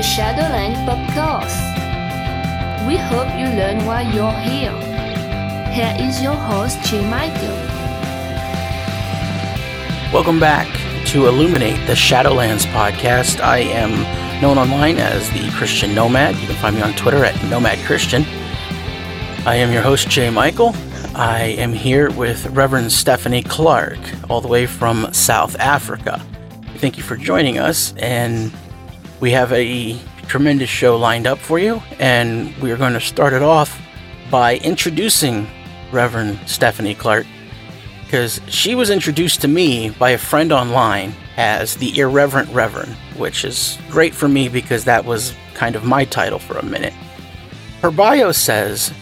the Shadowland podcast. We hope you learn why you're here. Here is your host, J. Michael. Welcome back to Illuminate the Shadowlands podcast. I am known online as the Christian Nomad. You can find me on Twitter at Nomad Christian. I am your host, Jay Michael. I am here with Reverend Stephanie Clark, all the way from South Africa. Thank you for joining us, and we have a tremendous show lined up for you, and we are going to start it off by introducing Reverend Stephanie Clark because she was introduced to me by a friend online as the Irreverent Reverend, which is great for me because that was kind of my title for a minute. Her bio says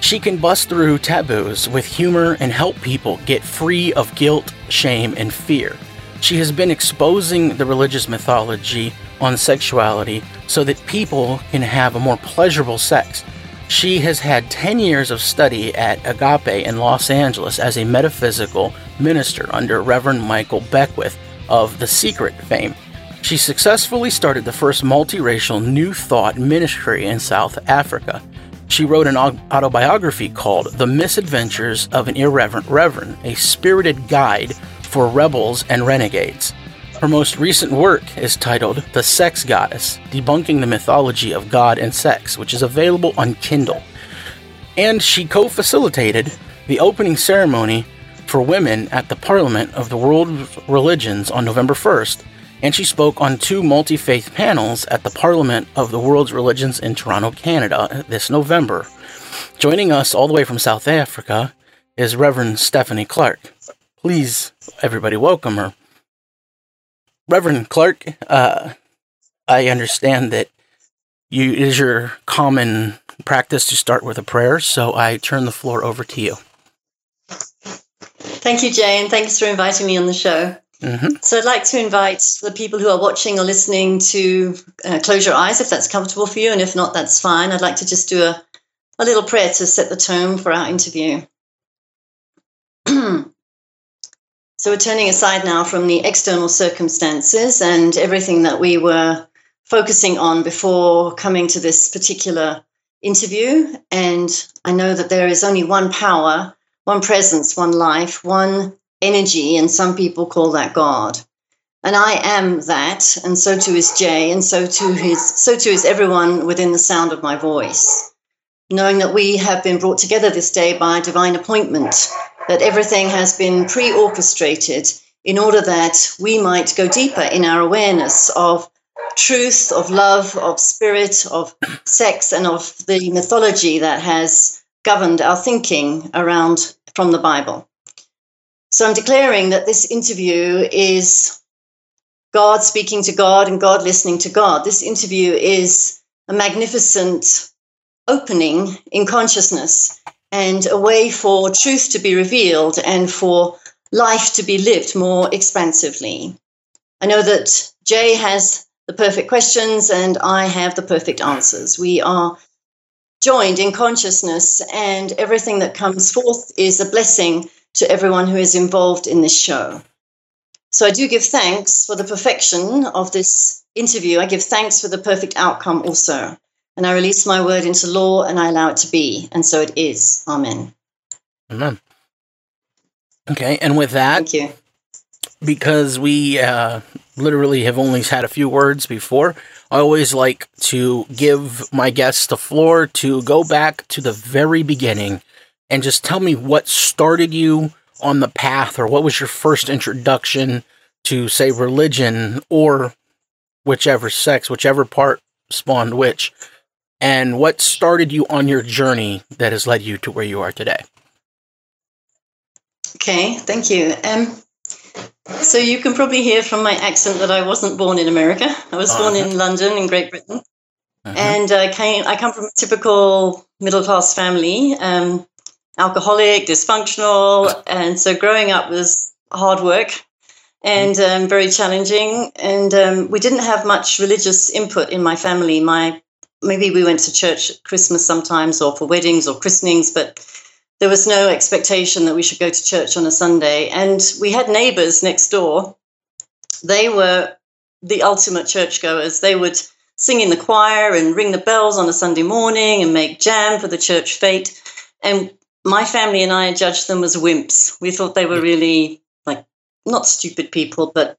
she can bust through taboos with humor and help people get free of guilt, shame, and fear. She has been exposing the religious mythology on sexuality so that people can have a more pleasurable sex. She has had 10 years of study at Agape in Los Angeles as a metaphysical minister under Reverend Michael Beckwith of The Secret fame. She successfully started the first multiracial New Thought ministry in South Africa. She wrote an autobiography called The Misadventures of an Irreverent Reverend, a spirited guide for rebels and renegades. Her most recent work is titled The Sex Goddess Debunking the Mythology of God and Sex, which is available on Kindle. And she co facilitated the opening ceremony for women at the Parliament of the World Religions on November 1st, and she spoke on two multi faith panels at the Parliament of the World's Religions in Toronto, Canada this November. Joining us all the way from South Africa is Reverend Stephanie Clark. Please, everybody, welcome her. Reverend Clark, uh, I understand that you it is your common practice to start with a prayer, so I turn the floor over to you. Thank you, Jay, and thanks for inviting me on the show. Mm-hmm. So, I'd like to invite the people who are watching or listening to uh, close your eyes if that's comfortable for you, and if not, that's fine. I'd like to just do a, a little prayer to set the tone for our interview. So we're turning aside now from the external circumstances and everything that we were focusing on before coming to this particular interview. And I know that there is only one power, one presence, one life, one energy, and some people call that God. And I am that, and so too is Jay, and so too is so too is everyone within the sound of my voice. Knowing that we have been brought together this day by divine appointment that everything has been pre orchestrated in order that we might go deeper in our awareness of truth, of love, of spirit, of sex, and of the mythology that has governed our thinking around from the Bible. So I'm declaring that this interview is God speaking to God and God listening to God. This interview is a magnificent opening in consciousness and a way for truth to be revealed and for life to be lived more expansively. I know that Jay has the perfect questions and I have the perfect answers. We are joined in consciousness, and everything that comes forth is a blessing to everyone who is involved in this show. So I do give thanks for the perfection of this interview. I give thanks for the perfect outcome also. And I release my word into law and I allow it to be. And so it is. Amen. Amen. Okay. And with that, thank you. Because we uh, literally have only had a few words before, I always like to give my guests the floor to go back to the very beginning and just tell me what started you on the path or what was your first introduction to, say, religion or whichever sex, whichever part spawned which and what started you on your journey that has led you to where you are today. Okay, thank you. Um, so you can probably hear from my accent that I wasn't born in America. I was uh-huh. born in London, in Great Britain, uh-huh. and I came. I come from a typical middle class family, um, alcoholic, dysfunctional, and so growing up was hard work and um, very challenging. And um, we didn't have much religious input in my family. My maybe we went to church at Christmas sometimes or for weddings or christenings, but there was no expectation that we should go to church on a Sunday. And we had neighbors next door. They were the ultimate churchgoers. They would sing in the choir and ring the bells on a Sunday morning and make jam for the church fete. And my family and I judged them as wimps. We thought they were really like not stupid people, but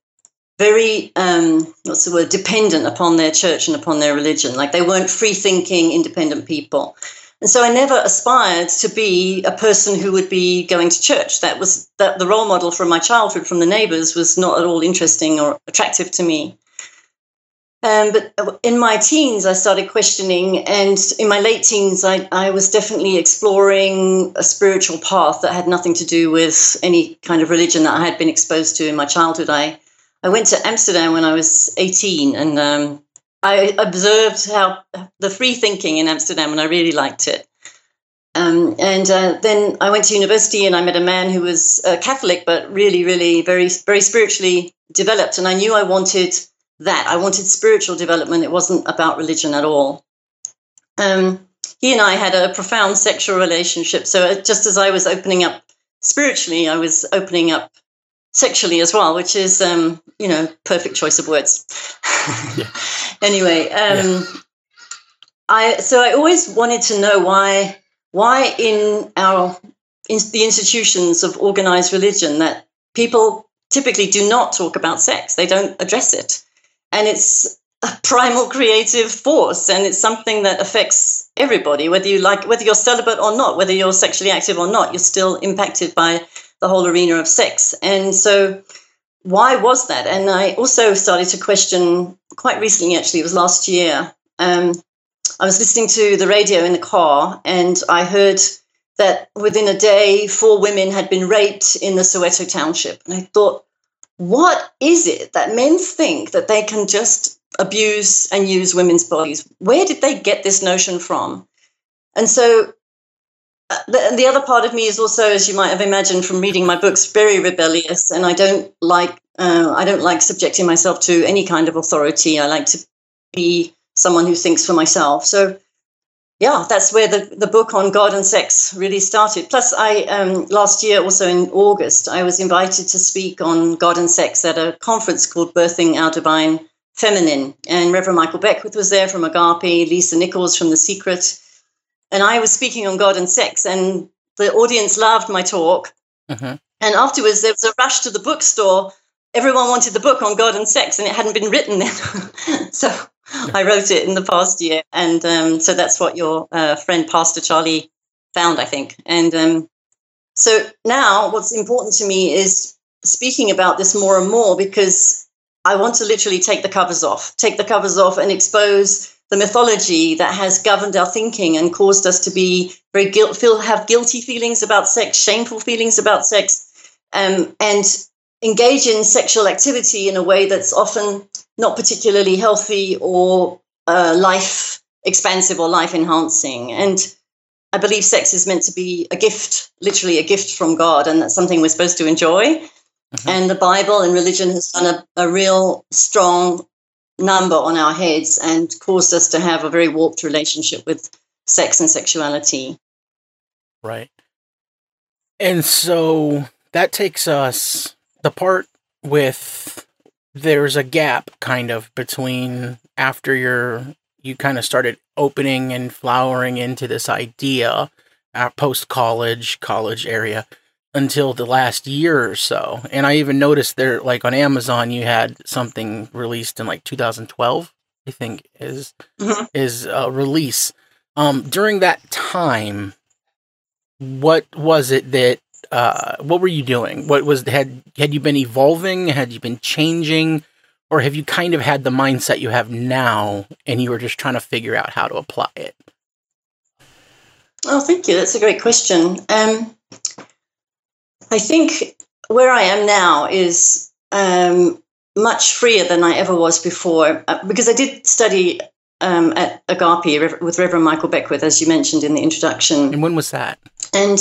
very um, what's the word dependent upon their church and upon their religion. Like they weren't free thinking, independent people. And so I never aspired to be a person who would be going to church. That was that the role model from my childhood from the neighbors was not at all interesting or attractive to me. Um, but in my teens, I started questioning, and in my late teens, I, I was definitely exploring a spiritual path that had nothing to do with any kind of religion that I had been exposed to in my childhood. I, I went to Amsterdam when I was 18, and um, I observed how the free thinking in Amsterdam, and I really liked it. Um, and uh, then I went to university, and I met a man who was a Catholic, but really, really very, very spiritually developed, and I knew I wanted that. I wanted spiritual development. It wasn't about religion at all. Um, he and I had a profound sexual relationship. So just as I was opening up spiritually, I was opening up sexually as well, which is, um, you know, perfect choice of words. anyway, um, yeah. I so I always wanted to know why why in our in the institutions of organized religion that people typically do not talk about sex. They don't address it and it's a primal creative force and it's something that affects everybody whether you like whether you're celibate or not whether you're sexually active or not you're still impacted by the whole arena of sex and so why was that and i also started to question quite recently actually it was last year um, i was listening to the radio in the car and i heard that within a day four women had been raped in the soweto township and i thought what is it that men think that they can just abuse and use women's bodies? Where did they get this notion from? And so the, the other part of me is also, as you might have imagined from reading my books, very rebellious, and I don't like uh, I don't like subjecting myself to any kind of authority. I like to be someone who thinks for myself. So yeah, that's where the, the book on God and sex really started. Plus, I um, last year, also in August, I was invited to speak on God and sex at a conference called Birthing Our Divine Feminine. And Reverend Michael Beckwith was there from Agape, Lisa Nichols from The Secret. And I was speaking on God and sex, and the audience loved my talk. Mm-hmm. And afterwards, there was a rush to the bookstore. Everyone wanted the book on God and sex, and it hadn't been written then. so I wrote it in the past year, and um, so that's what your uh, friend Pastor Charlie found, I think. And um, so now, what's important to me is speaking about this more and more because I want to literally take the covers off, take the covers off, and expose the mythology that has governed our thinking and caused us to be very guilt, feel have guilty feelings about sex, shameful feelings about sex, um, and engage in sexual activity in a way that's often not particularly healthy or uh, life expansive or life enhancing. And I believe sex is meant to be a gift, literally a gift from God, and that's something we're supposed to enjoy. Mm-hmm. And the Bible and religion has done a, a real strong number on our heads and caused us to have a very warped relationship with sex and sexuality. Right. And so that takes us the part with there's a gap kind of between after you're you kind of started opening and flowering into this idea uh, at post college college area until the last year or so and i even noticed there like on amazon you had something released in like 2012 i think is mm-hmm. is a release um during that time what was it that uh, what were you doing? What was had had you been evolving? Had you been changing, or have you kind of had the mindset you have now, and you were just trying to figure out how to apply it? Oh, thank you. That's a great question. Um, I think where I am now is um, much freer than I ever was before uh, because I did study um, at Agape with Reverend Michael Beckwith, as you mentioned in the introduction. And when was that? And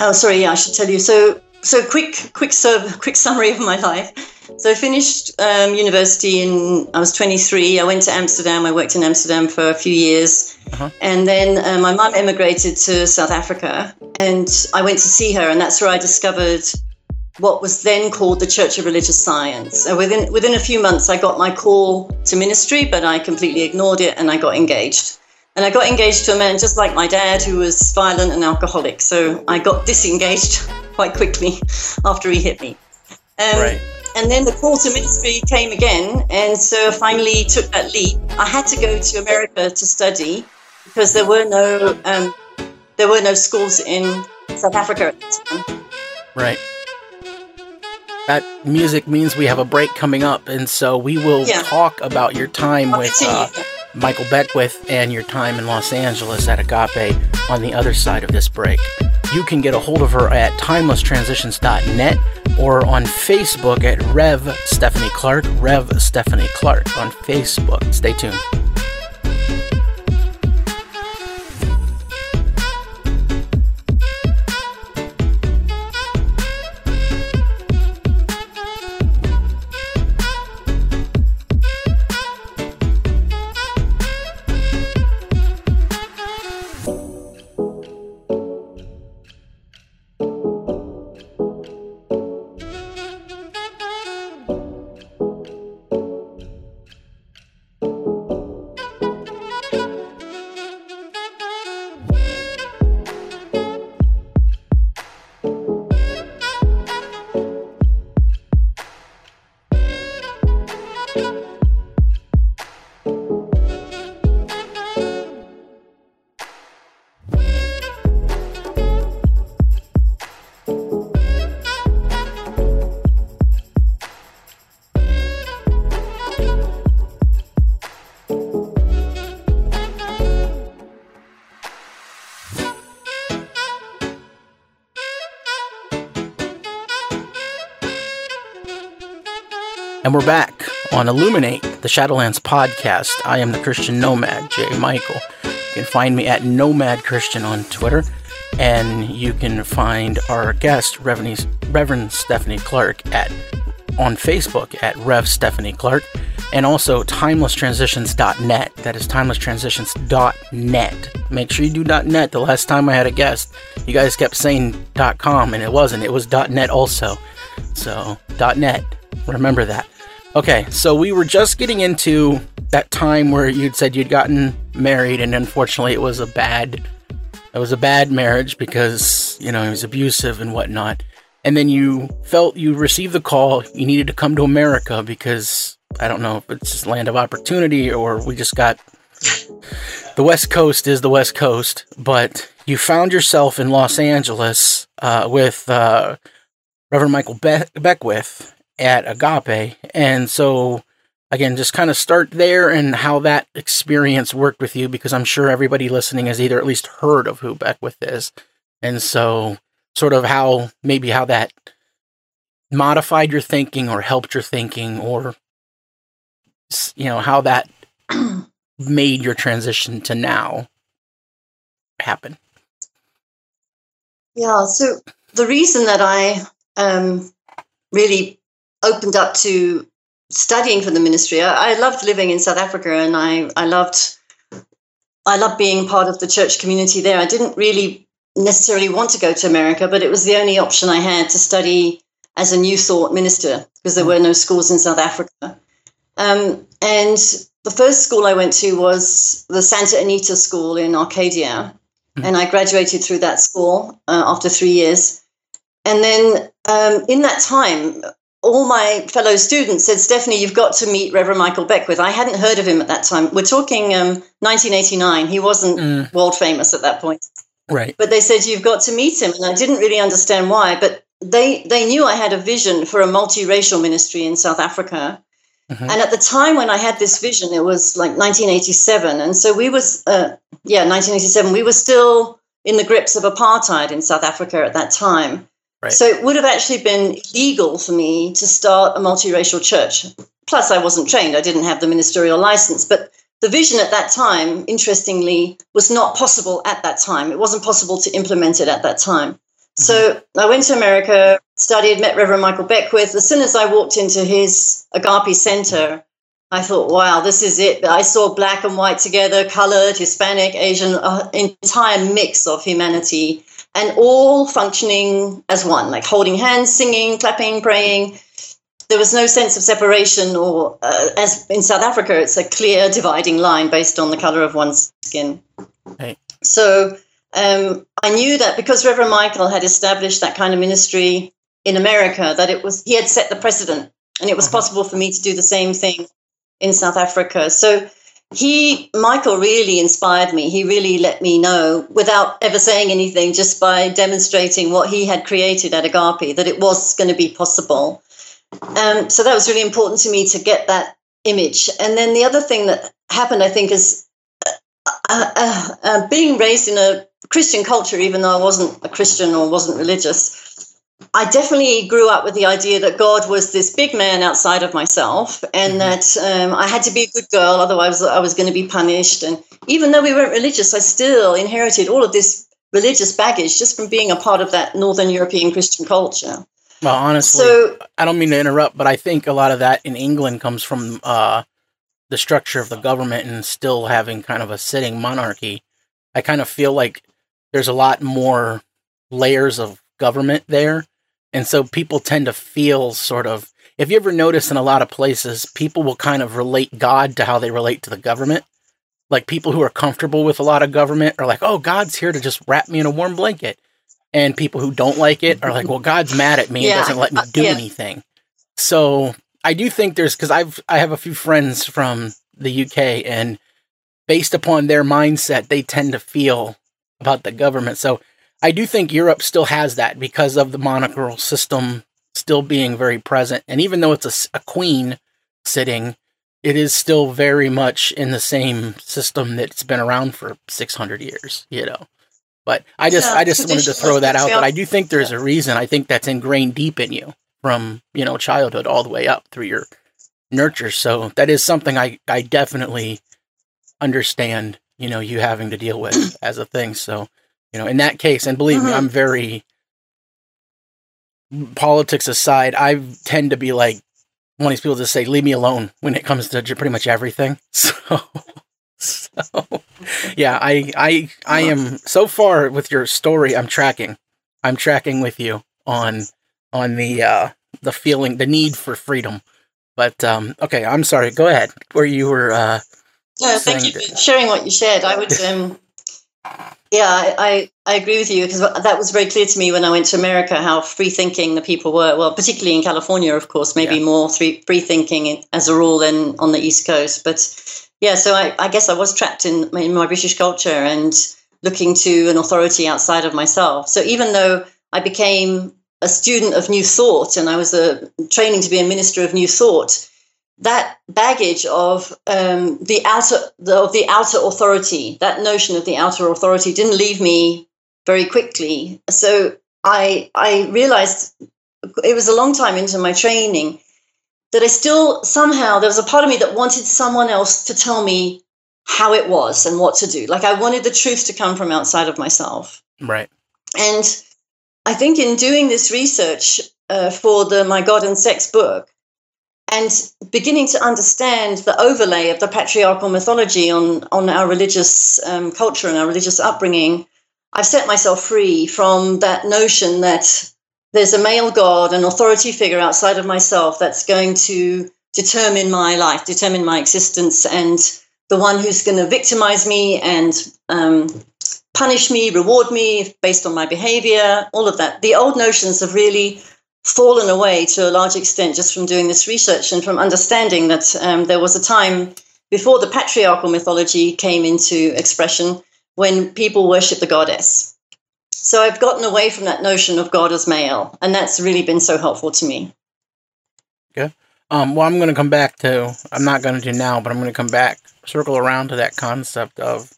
Oh, sorry. Yeah, I should tell you. So, so quick, quick, serve, quick summary of my life. So I finished um, university in I was 23. I went to Amsterdam. I worked in Amsterdam for a few years, uh-huh. and then uh, my mum emigrated to South Africa, and I went to see her, and that's where I discovered what was then called the Church of Religious Science. and within within a few months, I got my call to ministry, but I completely ignored it and I got engaged. And I got engaged to a man just like my dad, who was violent and alcoholic. So I got disengaged quite quickly after he hit me. Um, right. And then the call to ministry came again, and so I finally took that leap. I had to go to America to study because there were no um, there were no schools in South Africa at the time. Right that music means we have a break coming up, and so we will yeah. talk about your time with uh, Michael Beckwith and your time in Los Angeles at Agape on the other side of this break. You can get a hold of her at timelesstransitions.net or on Facebook at Rev Stephanie Clark, Rev Stephanie Clark on Facebook. Stay tuned. And we're back on Illuminate, the Shadowlands podcast. I am the Christian Nomad, Jay Michael. You can find me at Nomad Christian on Twitter, and you can find our guest, Reverend, Reverend Stephanie Clark, at on Facebook at Rev Stephanie Clark, and also timelesstransitions.net. That is timelesstransitions.net. Make sure you do .net. The last time I had a guest, you guys kept saying .com, and it wasn't. It was .net also. So .net. Remember that. Okay, so we were just getting into that time where you'd said you'd gotten married, and unfortunately, it was a bad, it was a bad marriage because you know he was abusive and whatnot. And then you felt you received the call you needed to come to America because I don't know if it's land of opportunity or we just got the West Coast is the West Coast, but you found yourself in Los Angeles uh, with uh, Reverend Michael Be- Beckwith at Agape. And so, again, just kind of start there and how that experience worked with you, because I'm sure everybody listening has either at least heard of who Beckwith is. And so, sort of how maybe how that modified your thinking or helped your thinking or, you know, how that made your transition to now happen. Yeah. So, the reason that I um, really opened up to studying for the ministry. I, I, loved living in South Africa, and I I loved I loved being part of the church community there. I didn't really necessarily want to go to America, but it was the only option I had to study as a New Thought minister because there were no schools in South Africa. Um, and the first school I went to was the Santa Anita School in Arcadia, mm-hmm. and I graduated through that school uh, after three years. And then um, in that time, all my fellow students said, Stephanie, you've got to meet Reverend Michael Beckwith. I hadn't heard of him at that time. We're talking um, 1989. He wasn't mm. world famous at that point. Right. But they said, you've got to meet him. And I didn't really understand why, but they, they knew I had a vision for a multiracial ministry in South Africa. Mm-hmm. And at the time when I had this vision, it was like 1987. And so we was, uh, yeah, 1987, we were still in the grips of apartheid in South Africa at that time. Right. So it would have actually been illegal for me to start a multiracial church. Plus, I wasn't trained, I didn't have the ministerial license. But the vision at that time, interestingly, was not possible at that time. It wasn't possible to implement it at that time. Mm-hmm. So I went to America, studied, met Reverend Michael Beckwith. As soon as I walked into his Agape Center, I thought, wow, this is it. I saw black and white together, colored, Hispanic, Asian, uh, entire mix of humanity, and all functioning as one, like holding hands, singing, clapping, praying. There was no sense of separation, or uh, as in South Africa, it's a clear dividing line based on the color of one's skin. Right. So um, I knew that because Reverend Michael had established that kind of ministry in America, that it was he had set the precedent, and it was uh-huh. possible for me to do the same thing in South Africa. So he, Michael, really inspired me. He really let me know without ever saying anything, just by demonstrating what he had created at Agape, that it was going to be possible. Um, so that was really important to me to get that image. And then the other thing that happened, I think, is uh, uh, uh, being raised in a Christian culture, even though I wasn't a Christian or wasn't religious, I definitely grew up with the idea that God was this big man outside of myself, and mm-hmm. that um, I had to be a good girl, otherwise I was going to be punished. And even though we weren't religious, I still inherited all of this religious baggage just from being a part of that Northern European Christian culture. Well, honestly, so, I don't mean to interrupt, but I think a lot of that in England comes from uh, the structure of the government and still having kind of a sitting monarchy. I kind of feel like there's a lot more layers of government there. And so people tend to feel sort of, if you ever notice in a lot of places, people will kind of relate God to how they relate to the government. Like people who are comfortable with a lot of government are like, oh, God's here to just wrap me in a warm blanket. And people who don't like it are like, well, God's mad at me yeah. and doesn't let me uh, do yeah. anything. So I do think there's, because I've, I have a few friends from the UK and based upon their mindset, they tend to feel about the government. So I do think Europe still has that because of the monarchical system still being very present. And even though it's a, a queen sitting, it is still very much in the same system that's been around for 600 years, you know. But I just, yeah, I just wanted to throw that out. But I do think there's a reason. I think that's ingrained deep in you from, you know, childhood all the way up through your nurture. So that is something I, I definitely understand, you know, you having to deal with as a thing. So you know, in that case, and believe me, I'm mm-hmm. very politics aside, I tend to be like one of these people to say, leave me alone when it comes to pretty much everything. So, so yeah, I, I, I am so far with your story. I'm tracking, I'm tracking with you on, on the, uh, the feeling, the need for freedom. But, um, okay, I'm sorry. Go ahead. Where you were, uh, no, thank you for sharing what you shared. I would, um, yeah, I, I agree with you because that was very clear to me when I went to America how free thinking the people were. Well, particularly in California, of course, maybe yeah. more free thinking as a rule than on the East Coast. But yeah, so I, I guess I was trapped in, in my British culture and looking to an authority outside of myself. So even though I became a student of New Thought and I was a, training to be a minister of New Thought, that baggage of um, the outer the, of the outer authority, that notion of the outer authority, didn't leave me very quickly. So I I realized it was a long time into my training that I still somehow there was a part of me that wanted someone else to tell me how it was and what to do. Like I wanted the truth to come from outside of myself. Right. And I think in doing this research uh, for the My God and Sex book, and beginning to understand the overlay of the patriarchal mythology on, on our religious um, culture and our religious upbringing, I've set myself free from that notion that there's a male god, an authority figure outside of myself that's going to determine my life, determine my existence, and the one who's going to victimize me and um, punish me, reward me based on my behavior, all of that. The old notions have really fallen away to a large extent just from doing this research and from understanding that um, there was a time before the patriarchal mythology came into expression when people worship the goddess. So I've gotten away from that notion of God as male, and that's really been so helpful to me. Okay. Um, well, I'm going to come back to, I'm not going to do now, but I'm going to come back, circle around to that concept of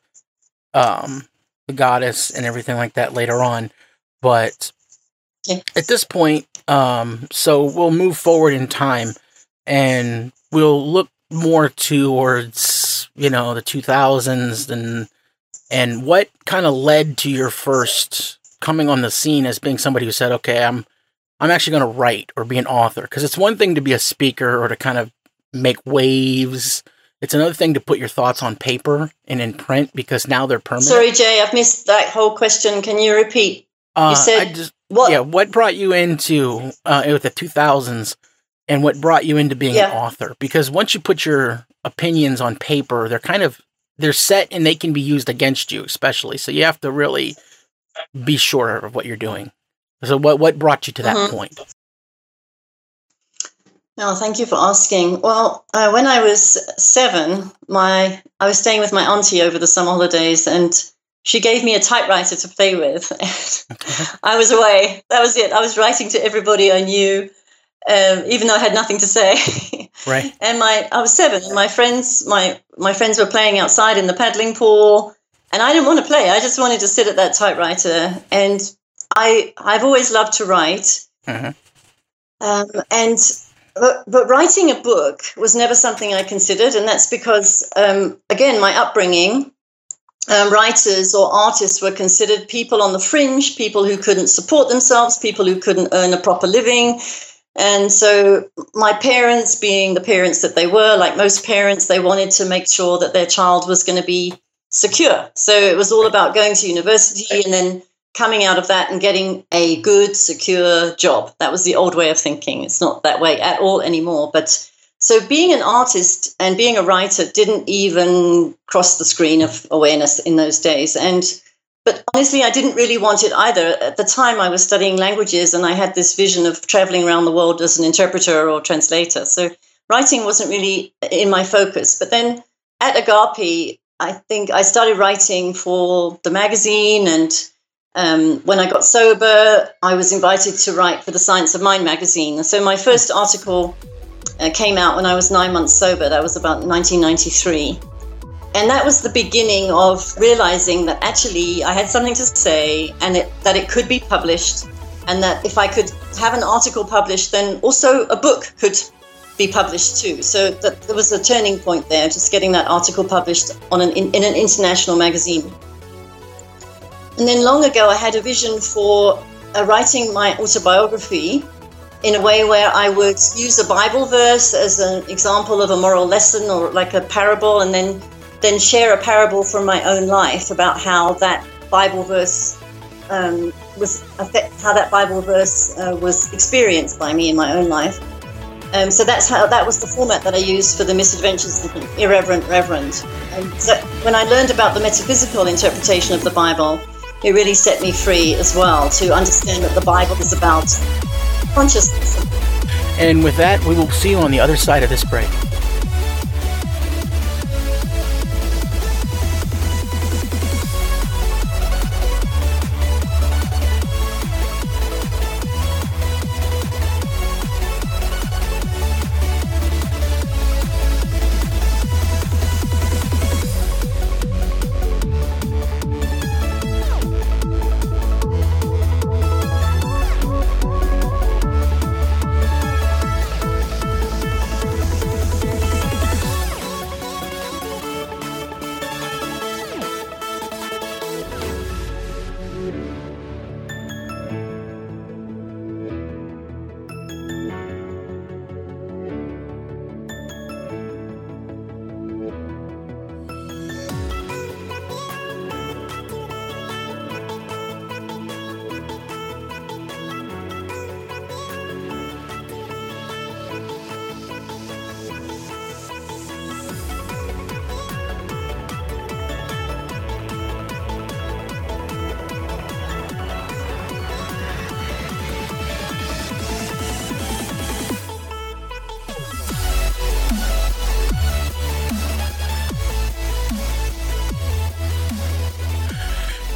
um, the goddess and everything like that later on. But at this point, um, so we'll move forward in time and we'll look more towards, you know, the 2000s and and what kind of led to your first coming on the scene as being somebody who said, "Okay, I'm I'm actually going to write or be an author." Because it's one thing to be a speaker or to kind of make waves. It's another thing to put your thoughts on paper and in print because now they're permanent. Sorry, Jay, I've missed that whole question. Can you repeat? Uh, you said I just, what? yeah. What brought you into uh, with the 2000s, and what brought you into being an author? Because once you put your opinions on paper, they're kind of they're set and they can be used against you, especially. So you have to really be sure of what you're doing. So what what brought you to that Mhm. point? No, thank you for asking. Well, uh, when I was seven, my I was staying with my auntie over the summer holidays, and she gave me a typewriter to play with. I was away. That was it. I was writing to everybody I knew, um, even though I had nothing to say. Right. and my I was seven, and my friends my my friends were playing outside in the paddling pool, and I didn't want to play. I just wanted to sit at that typewriter, and I I've always loved to write, Mhm. um, and but, but writing a book was never something I considered, and that's because um, again my upbringing. Um, writers or artists were considered people on the fringe, people who couldn't support themselves, people who couldn't earn a proper living. And so, my parents, being the parents that they were, like most parents, they wanted to make sure that their child was going to be secure. So, it was all about going to university and then coming out of that and getting a good, secure job. That was the old way of thinking. It's not that way at all anymore. But so, being an artist and being a writer didn't even cross the screen of awareness in those days. And but honestly, I didn't really want it either. At the time, I was studying languages and I had this vision of traveling around the world as an interpreter or translator. So writing wasn't really in my focus. But then at Agape, I think I started writing for the magazine. And um, when I got sober, I was invited to write for the Science of Mind magazine. And so my first article uh, came out when I was nine months sober. That was about 1993. And that was the beginning of realizing that actually I had something to say and it, that it could be published. And that if I could have an article published, then also a book could be published too. So that there was a turning point there, just getting that article published on an, in, in an international magazine. And then long ago, I had a vision for uh, writing my autobiography in a way where I would use a Bible verse as an example of a moral lesson or like a parable, and then then share a parable from my own life about how that Bible verse um, was how that Bible verse uh, was experienced by me in my own life. Um, so that's how that was the format that I used for the Misadventures of the Irreverent Reverend. And so when I learned about the metaphysical interpretation of the Bible, it really set me free as well to understand that the Bible is about consciousness. And with that, we will see you on the other side of this break.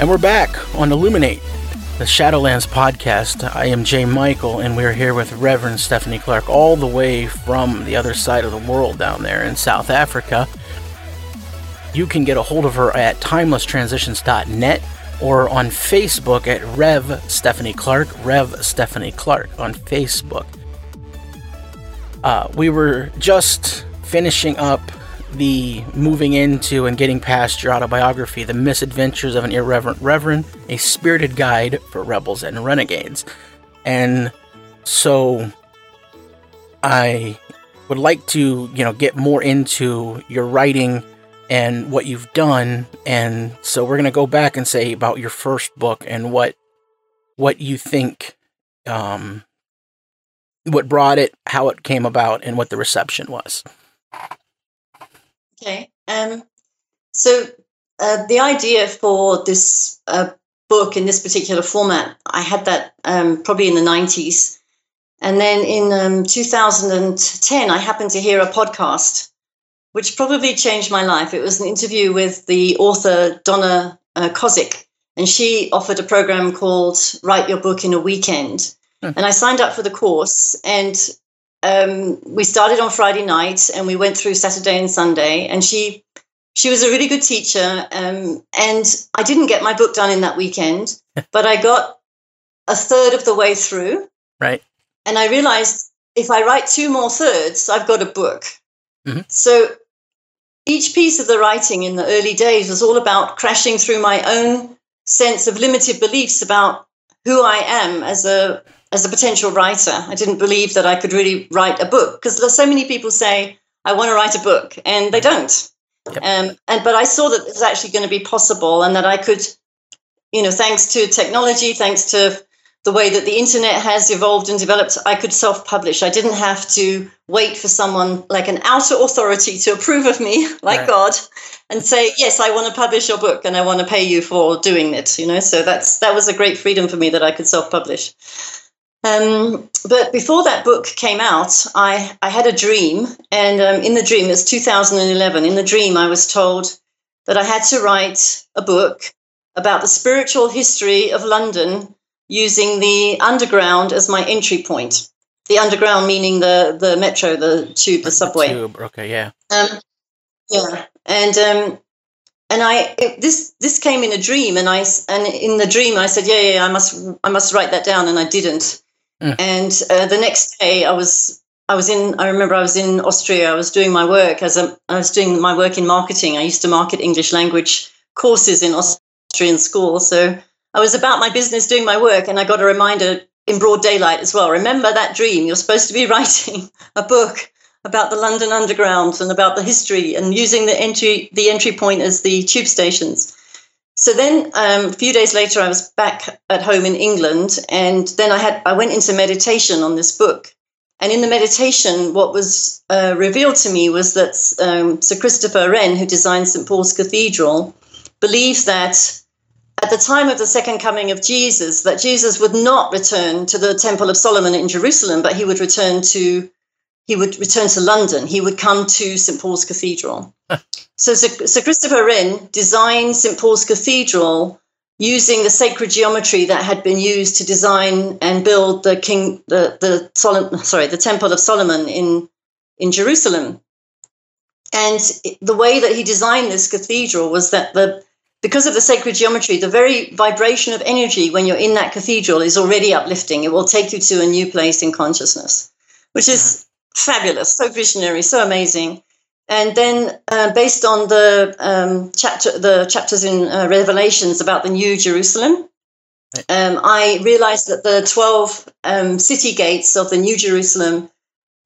And we're back on Illuminate, the Shadowlands podcast. I am Jay Michael, and we're here with Reverend Stephanie Clark, all the way from the other side of the world down there in South Africa. You can get a hold of her at timelesstransitions.net or on Facebook at Rev Stephanie Clark, Rev Stephanie Clark on Facebook. Uh, we were just finishing up the moving into and getting past your autobiography, The Misadventures of an Irreverent Reverend, a spirited guide for rebels and renegades. And so I would like to, you know, get more into your writing and what you've done. And so we're going to go back and say about your first book and what what you think um what brought it, how it came about and what the reception was. Okay. Um so uh, the idea for this uh, book in this particular format, I had that um, probably in the 90s. And then in um, 2010, I happened to hear a podcast, which probably changed my life. It was an interview with the author Donna uh, Kozik, and she offered a program called Write Your Book in a Weekend. Hmm. And I signed up for the course, and um, we started on Friday night, and we went through Saturday and Sunday. And she she was a really good teacher. Um, and I didn't get my book done in that weekend, but I got a third of the way through. Right. And I realized if I write two more thirds, I've got a book. Mm-hmm. So each piece of the writing in the early days was all about crashing through my own sense of limited beliefs about who I am as a as a potential writer. I didn't believe that I could really write a book because so many people say I want to write a book and they don't. Yep. Um, and but I saw that it was actually going to be possible, and that I could, you know, thanks to technology, thanks to the way that the internet has evolved and developed, I could self-publish. I didn't have to wait for someone like an outer authority to approve of me, like right. God, and say, "Yes, I want to publish your book, and I want to pay you for doing it." You know, so that's that was a great freedom for me that I could self-publish. Um, but before that book came out, I, I had a dream. And um, in the dream, it was 2011. In the dream, I was told that I had to write a book about the spiritual history of London using the underground as my entry point. The underground meaning the, the metro, the tube, the subway. The tube. Okay, yeah. Um, yeah. And um, and I it, this this came in a dream, and I and in the dream I said, yeah, yeah, I must I must write that down, and I didn't. Mm. And uh, the next day, I was I was in. I remember I was in Austria. I was doing my work as a, I was doing my work in marketing. I used to market English language courses in Austrian schools. So I was about my business, doing my work, and I got a reminder in broad daylight as well. Remember that dream. You're supposed to be writing a book about the London Underground and about the history, and using the entry the entry point as the tube stations. So then, um, a few days later, I was back at home in England, and then I had I went into meditation on this book. And in the meditation, what was uh, revealed to me was that um, Sir Christopher Wren, who designed St Paul's Cathedral, believed that at the time of the second coming of Jesus, that Jesus would not return to the Temple of Solomon in Jerusalem, but he would return to he would return to London. He would come to St Paul's Cathedral. so Sir, Sir Christopher Wren designed St Paul's Cathedral using the sacred geometry that had been used to design and build the king the the Solomon, sorry the Temple of Solomon in in Jerusalem. And the way that he designed this cathedral was that the because of the sacred geometry, the very vibration of energy when you're in that cathedral is already uplifting. It will take you to a new place in consciousness, which is mm. Fabulous, so visionary, so amazing. And then, uh, based on the um, chapter, the chapters in uh, Revelations about the New Jerusalem, um, I realized that the twelve um, city gates of the New Jerusalem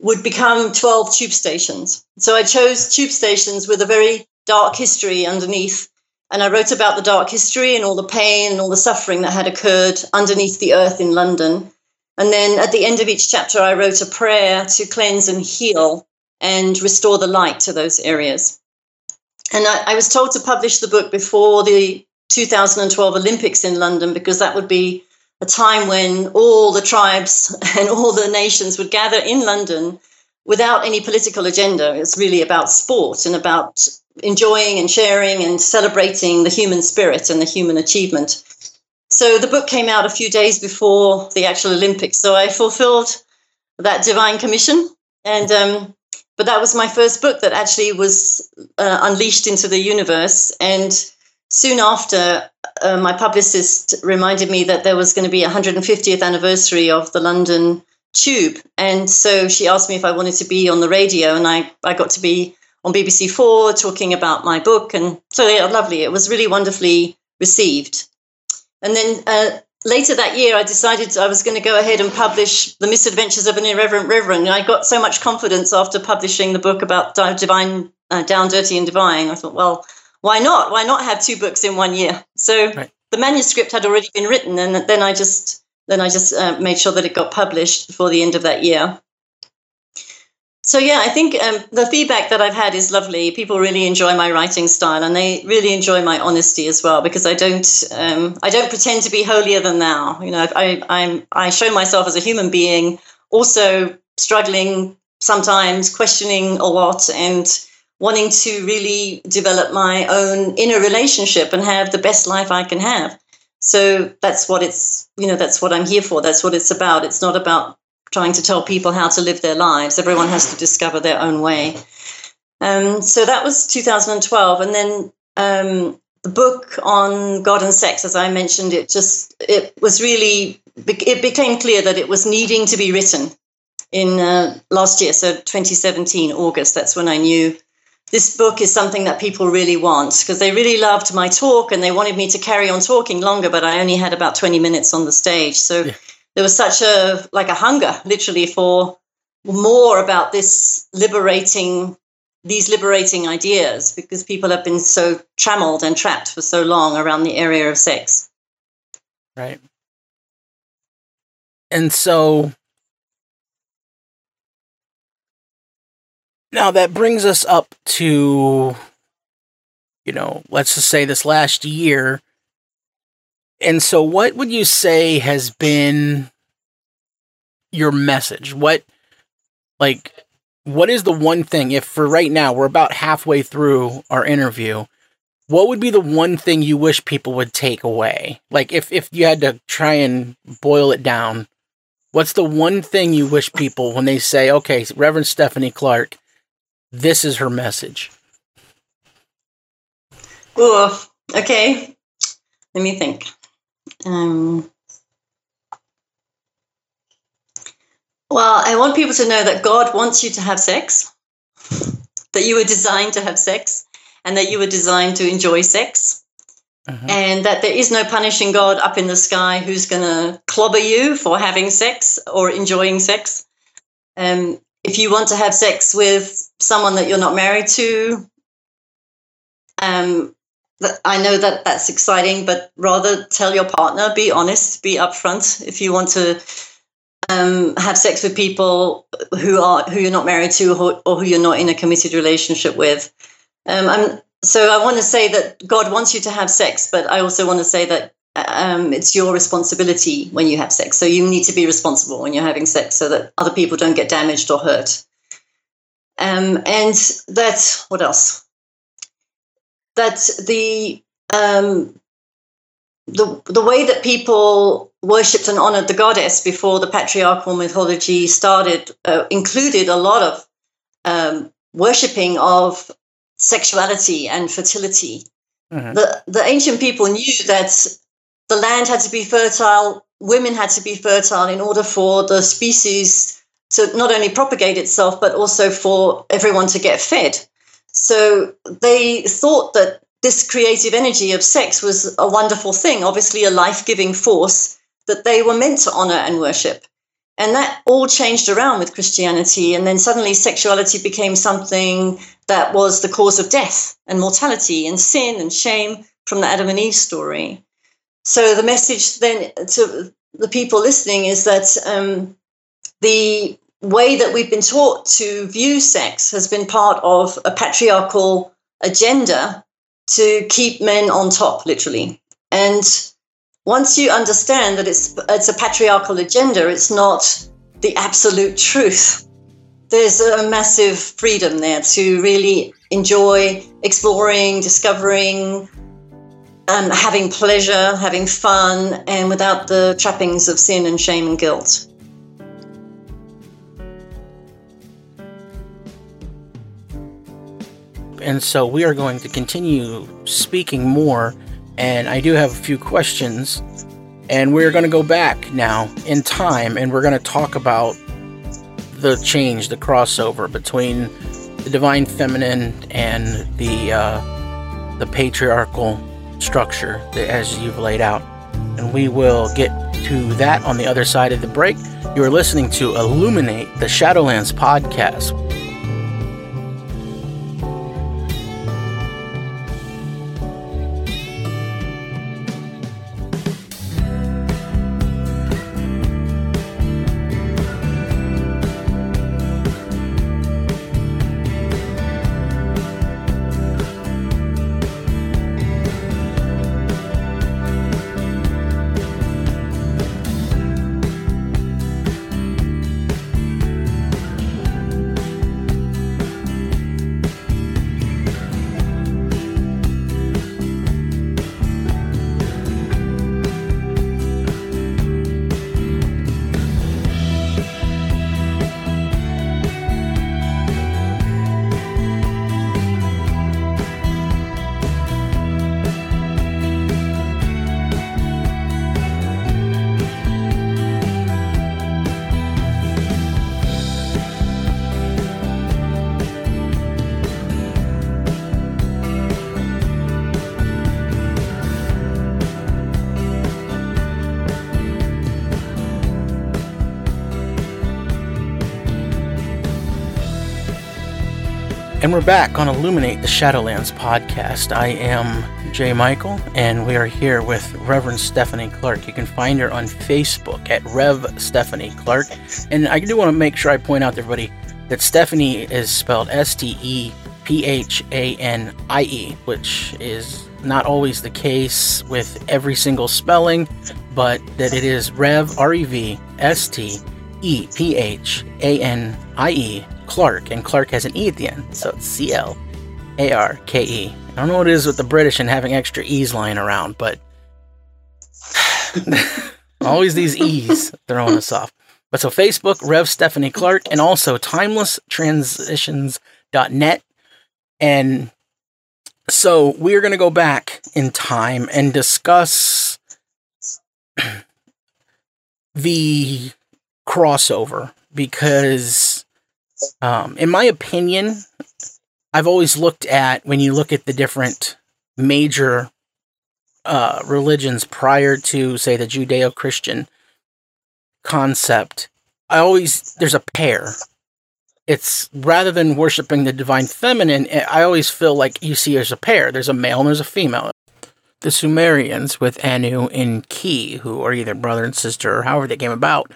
would become twelve tube stations. So I chose tube stations with a very dark history underneath, and I wrote about the dark history and all the pain and all the suffering that had occurred underneath the earth in London. And then at the end of each chapter, I wrote a prayer to cleanse and heal and restore the light to those areas. And I, I, was told to publish the book before the 2012 Olympics in London because that would be a time when all the tribes and all the nations would gather in London without any political agenda. It's really about sport and about enjoying and sharing and celebrating the human spirit and the human achievement. So the book came out a few days before the actual Olympics. So I fulfilled that divine commission. And, um, but that was my first book that actually was uh, unleashed into the universe. And soon after, uh, my publicist reminded me that there was going to be a 150th anniversary of the London Tube. And so she asked me if I wanted to be on the radio. And I, I got to be on BBC Four talking about my book. And so, yeah, lovely. It was really wonderfully received. And then uh, later that year, I decided I was going to go ahead and publish The Misadventures of an Irreverent Reverend. And I got so much confidence after publishing the book about divine, uh, Down Dirty and Divine. I thought, well, why not? Why not have two books in one year? So right. the manuscript had already been written, and then I just then I just uh, made sure that it got published before the end of that year. So yeah, I think um, the feedback that I've had is lovely. People really enjoy my writing style, and they really enjoy my honesty as well. Because I don't, um, I don't pretend to be holier than thou. You know, I, I'm, I show myself as a human being, also struggling sometimes, questioning a lot, and wanting to really develop my own inner relationship and have the best life I can have. So that's what it's, you know, that's what I'm here for. That's what it's about. It's not about trying to tell people how to live their lives. Everyone has to discover their own way. Um, so that was 2012, and then um, the book on God and sex, as I mentioned, it just it was really it became clear that it was needing to be written in uh, last year, so 2017 August. That's when I knew this book is something that people really want because they really loved my talk and they wanted me to carry on talking longer, but I only had about 20 minutes on the stage, so. Yeah there was such a like a hunger literally for more about this liberating these liberating ideas because people have been so trammeled and trapped for so long around the area of sex. Right. And so now that brings us up to you know let's just say this last year and so, what would you say has been your message? What, like, what is the one thing, if for right now we're about halfway through our interview, what would be the one thing you wish people would take away? Like, if, if you had to try and boil it down, what's the one thing you wish people, when they say, okay, Reverend Stephanie Clarke, this is her message? Oh, okay. Let me think. Um, well, I want people to know that God wants you to have sex, that you were designed to have sex, and that you were designed to enjoy sex. Uh-huh. And that there is no punishing God up in the sky who's going to clobber you for having sex or enjoying sex. Um, if you want to have sex with someone that you're not married to, um, I know that that's exciting, but rather tell your partner, be honest, be upfront. If you want to um, have sex with people who are who you're not married to or, who you're not in a committed relationship with, um, I'm, so I want to say that God wants you to have sex, but I also want to say that um, it's your responsibility when you have sex. So you need to be responsible when you're having sex, so that other people don't get damaged or hurt. Um, and that's what else? That the um, the the way that people worshipped and honored the goddess before the patriarchal mythology started uh, included a lot of um, worshipping of sexuality and fertility. Mm-hmm. The the ancient people knew that the land had to be fertile, women had to be fertile in order for the species to not only propagate itself but also for everyone to get fed. So they thought that this creative energy of sex was a wonderful thing, obviously a life giving force that they were meant to honor and worship. And that all changed around with Christianity. And then suddenly sexuality became something that was the cause of death and mortality and sin and shame from the Adam and Eve story. So the message then to the people listening is that um, the way that we've been taught to view sex has been part of a patriarchal agenda to keep men on top, literally. And once you understand that it's it's a patriarchal agenda, it's not the absolute truth. There's a massive freedom there to really enjoy exploring, discovering, um, having pleasure, having fun, and without the trappings of sin and shame and guilt. And so we are going to continue speaking more. And I do have a few questions. And we're going to go back now in time and we're going to talk about the change, the crossover between the divine feminine and the uh, the patriarchal structure that, as you've laid out. And we will get to that on the other side of the break. You are listening to Illuminate the Shadowlands podcast. We're back on Illuminate the Shadowlands podcast. I am Jay Michael, and we are here with Reverend Stephanie Clarke. You can find her on Facebook at Rev Stephanie Clarke. And I do want to make sure I point out to everybody that Stephanie is spelled S T E P H A N I E, which is not always the case with every single spelling, but that it is Rev, R E V S T E P H A N I E Clarke, and Clarke has an E at the end, so it's C L A R K E. I don't know what it is with the British and having extra E's lying around, but always these E's throwing us off. But so Facebook, Rev Stephanie Clarke, and also timelesstransitions.net. And so we're going to go back in time and discuss the crossover because um, in my opinion, I've always looked at when you look at the different major uh, religions prior to, say, the Judeo Christian concept, I always, there's a pair. It's rather than worshiping the divine feminine, eh, I always feel like you see there's a pair. There's a male and there's a female. The Sumerians with Anu and Ki, who are either brother and sister or however they came about,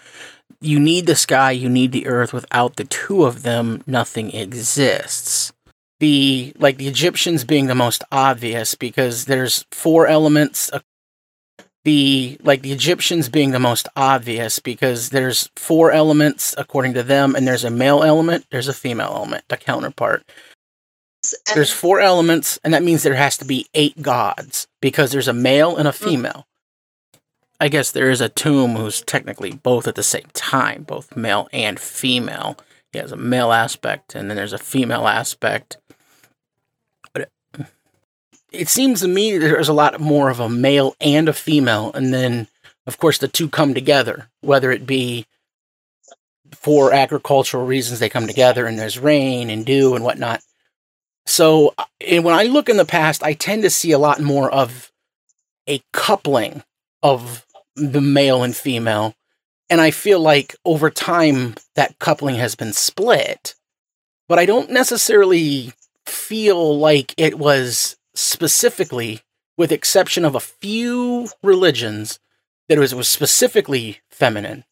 you need the sky, you need the earth. Without the two of them, nothing exists. The like the Egyptians being the most obvious because there's four elements. Uh, the like the Egyptians being the most obvious because there's four elements according to them, and there's a male element, there's a female element, a counterpart. There's four elements, and that means there has to be eight gods because there's a male and a mm. female. I guess there is Atum who's technically both at the same time, both male and female. He has a male aspect, and then there's a female aspect. But it, it seems to me there's a lot more of a male and a female, and then, of course, the two come together, whether it be for agricultural reasons, they come together, and there's rain and dew and whatnot. So, and when I look in the past, I tend to see a lot more of a coupling of the male and female. And I feel like over time that coupling has been split. But I don't necessarily feel like it was specifically, with exception of a few religions, that it was, it was specifically feminine,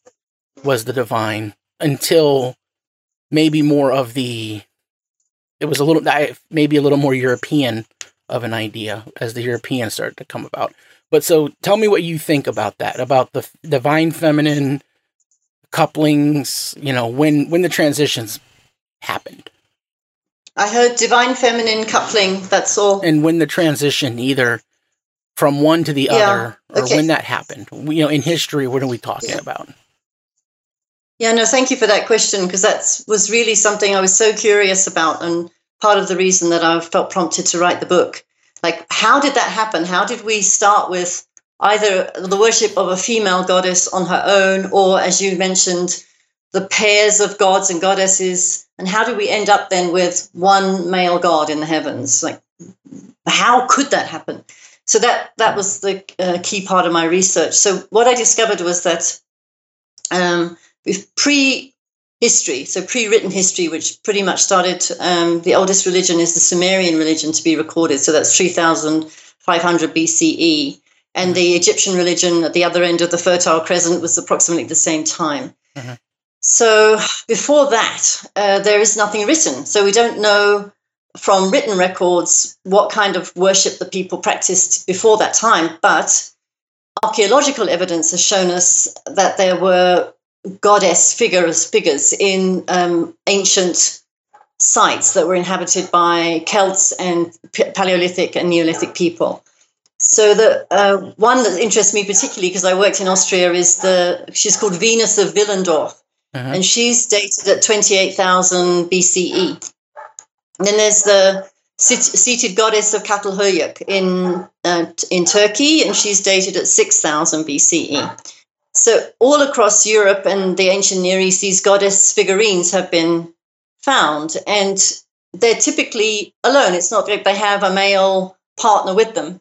was the divine, until maybe more of the, it was a little, maybe a little more European of an idea as the Europeans started to come about. But so tell me what you think about that, about the divine feminine couplings, you know, when when the transitions happened. I heard divine feminine coupling, that's all. And when the transition either from one to the yeah, other or okay. when that happened. You know, in history, what are we talking yeah. about? Yeah, no, thank you for that question because that was really something I was so curious about and part of the reason that I felt prompted to write the book. Like, how did that happen? How did we start with either the worship of a female goddess on her own, or as you mentioned, the pairs of gods and goddesses? And how did we end up then with one male god in the heavens? Like, how could that happen? so that that was the uh, key part of my research. So what I discovered was that um, pre history, so pre written history, which pretty much started, um, the oldest religion is the Sumerian religion to be recorded. So that's 3,500 BCE. And the Egyptian religion at the other end of the Fertile Crescent was approximately the same time. Mm-hmm. So before that, uh, there is nothing written. So we don't know from written records what kind of worship the people practiced before that time. But archaeological evidence has shown us that there were goddess figures figures in um, ancient sites that were inhabited by Celts and Paleolithic and Neolithic people. So the uh, one that interests me particularly because I worked in Austria is the she's called Venus of Willendorf, uh-huh. and she's dated at twenty eight thousand BCE. And then there's the seated goddess of Çatalhöyük in uh, in Turkey, and she's dated at six thousand BCE. So all across Europe and the ancient Near East, these goddess figurines have been found, and they're typically alone. It's not like they have a male partner with them.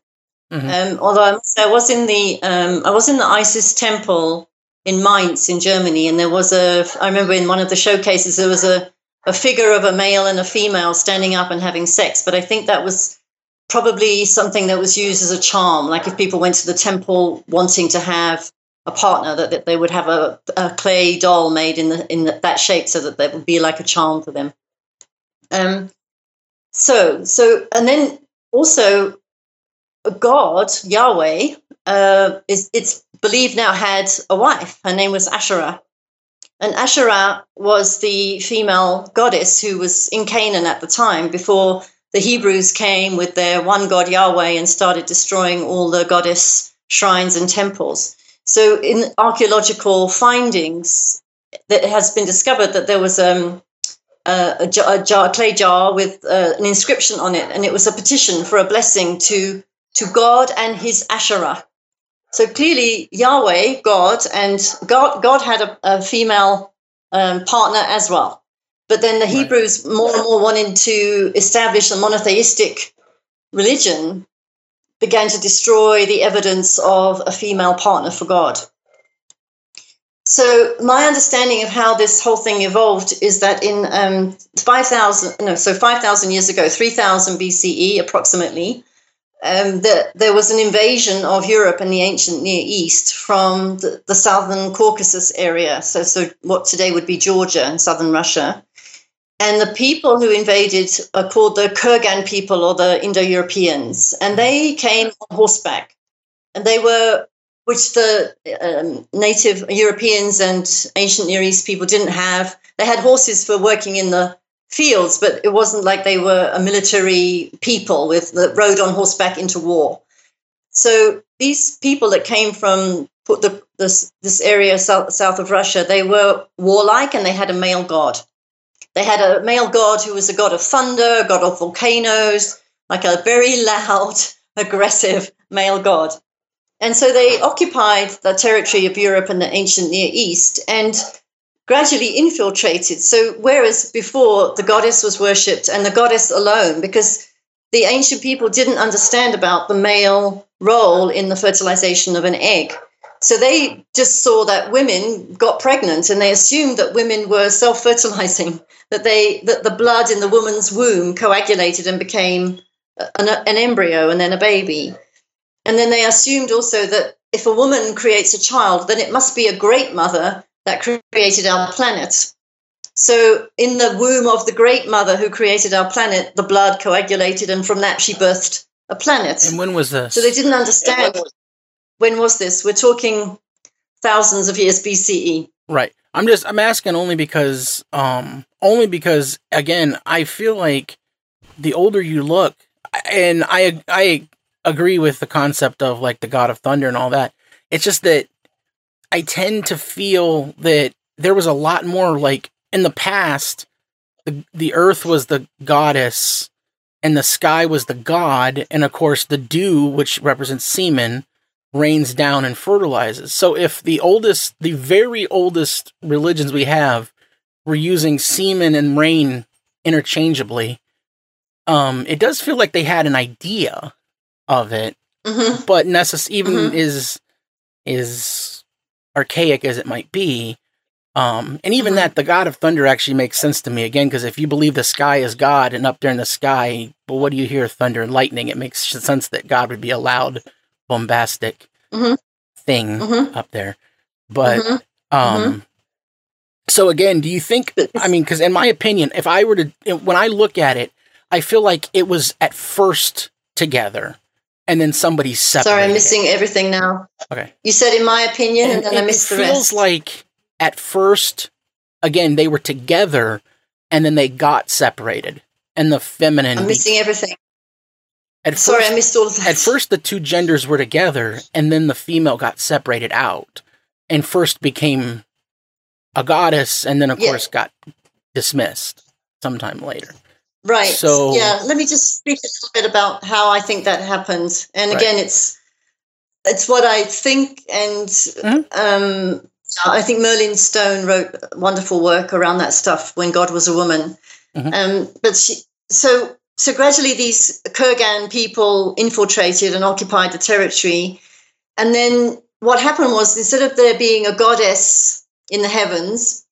Mm-hmm. Um, although I, I, was in the um, I was in the Isis temple in Mainz in Germany, and there was a I remember in one of the showcases there was a a figure of a male and a female standing up and having sex. But I think that was probably something that was used as a charm. Like if people went to the temple wanting to have a partner, that, that they would have a, a clay doll made in the in the, that shape, so that that would be like a charm for them. Um. So so and then also a God, Yahweh, uh, is it's believed now had a wife. Her name was Asherah. And Asherah was the female goddess who was in Canaan at the time before the Hebrews came with their one God Yahweh and started destroying all the goddess shrines and temples. So, in archaeological findings, that has been discovered that there was um, a, a, jar, a, jar, a clay jar with uh, an inscription on it, and it was a petition for a blessing to to God and his Asherah. So clearly, Yahweh, God, and God, God had a, a female um, partner as well. But then the right. Hebrews more and more wanted to establish a monotheistic religion began to destroy the evidence of a female partner for God. So my understanding of how this whole thing evolved is that in um, 5,000, no, so 5,000 years ago, 3,000 BCE approximately, um, that there was an invasion of Europe and the ancient Near East from the, the, southern Caucasus area, so, so what today would be Georgia and southern Russia. And the people who invaded are called the Kurgan people or the Indo Europeans, and they came on horseback. And they were, which the um, native Europeans and ancient Near East people didn't have. They had horses for working in the fields, but it wasn't like they were a military people with that rode on horseback into war. So these people that came from the, this this area south, south of Russia, they were warlike and they had a male god. They had a male god who was a god of thunder, a god of volcanoes, like a very loud, aggressive male god. And so they occupied the territory of Europe and the ancient Near East. And gradually infiltrated. So, whereas before the goddess was worshipped and the goddess alone, because the ancient people didn't understand about the male role in the fertilization of an egg. So they just saw that women got pregnant and they assumed that women were self-fertilizing, that they that the blood in the woman's womb coagulated and became an, an embryo and then a baby. And then they assumed also that if a woman creates a child, then it must be a great mother that created our planet. So, in the womb of the great mother who created our planet, the blood coagulated, and from that she birthed a planet. And when was this? So they didn't understand. When was, when was this? We're talking thousands of years BCE. Right. I'm just I'm asking only because um only because again I feel like the older you look and I I agree with the concept of like the god of thunder and all that. It's just that I tend to feel that there was a lot more like in the past the the earth was the goddess and the sky was the god and of course the dew which represents semen rains down and fertilizes. So if the oldest the very oldest religions we have were using semen and rain interchangeably um it does feel like they had an idea of it Mhm. but necess- even Mhm. is is archaic as it might be. Um, and even Mhm. that, the God of Thunder actually makes sense to me again because if you believe the sky is God and up there in the sky, well, what do you hear? Thunder and lightning. It makes sense that God would be a loud, bombastic Mhm. thing Mhm. up there. But Mhm. um, so again, do you think? I mean, because in my opinion, if I were to, when I look at it, I feel like it was at first together, and then somebody separated. Sorry, I'm it. missing everything now. Okay. You said, in my opinion, and, then I missed the rest. feels like at first, again, they were together, and then they got separated, and the feminine. I'm missing everything. At Sorry, first, I missed all of that. at first, the two genders were together, and then the female got separated out, and first became a goddess, and then of Yeah. course got dismissed sometime later. Right. So- yeah, let me just speak a little bit about how I think that happened. And Right. again, it's it's what I think, and Mhm. um, I think Merlin Stone wrote wonderful work around that stuff when God was a woman. Mhm. Um, but she, so so gradually these Kurgan people infiltrated and occupied the territory, and then what happened was instead of there being a goddess in the heavens,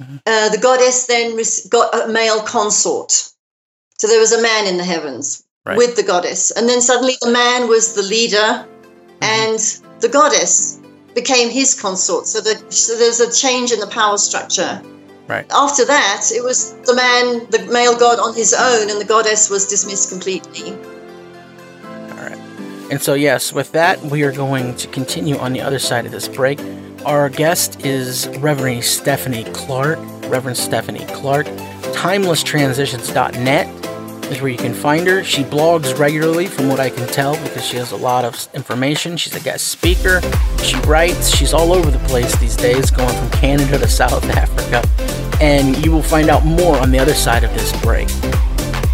Mhm. uh, the goddess then got a male consort. So there was a man in the heavens Right. with the goddess. And then suddenly the man was the leader and the goddess became his consort. So, the, so there's a change in the power structure. Right. After that, it was the man, the male god on his own, and the goddess was dismissed completely. All right. And so, yes, with that, we are going to continue on the other side of this break. Our guest is Reverend Stephanie Clarke. Reverend Stephanie Clarke. TimelessTransitions.net is where you can find her. She blogs regularly, from what I can tell, because she has a lot of information. She's a guest speaker. She writes. She's all over the place these days, going from Canada to South Africa. And you will find out more on the other side of this break.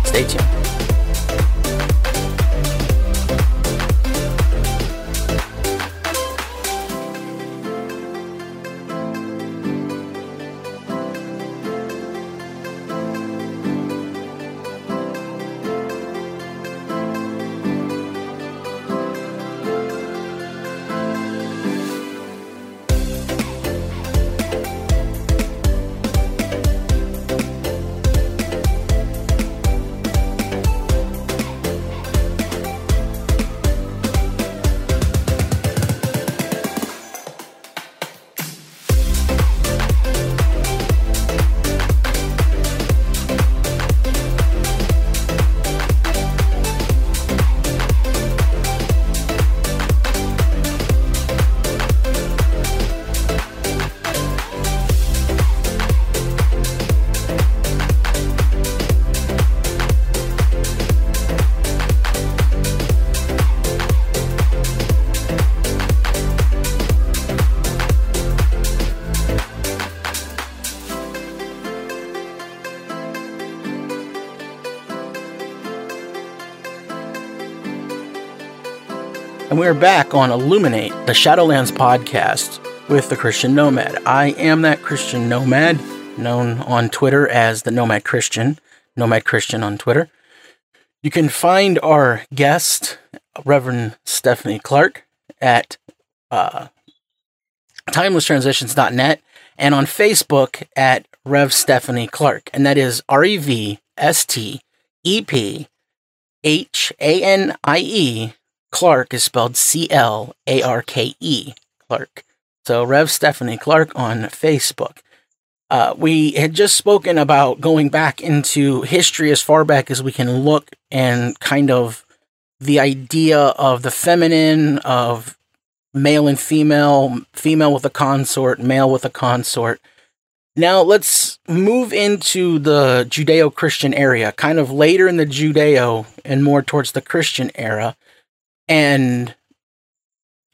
Stay tuned. We're back on Illuminate, the Shadowlands podcast with the Christian Nomad. I am that Christian Nomad, known on Twitter as the Nomad Christian, Nomad Christian on Twitter. You can find our guest, Reverend Stephanie Clarke, at uh, timelesstransitions.net and on Facebook at Rev Stephanie Clarke. And that is R E V S T E P H A N I E. Clarke is spelled C L A R K E. Clarke. So Rev Stephanie Clarke on Facebook. Uh, we had just spoken about going back into history as far back as we can look and kind of the idea of the feminine, of male and female, female with a consort, male with a consort. Now let's move into the Judeo Christian area, kind of later in the Judeo and more towards the Christian era, and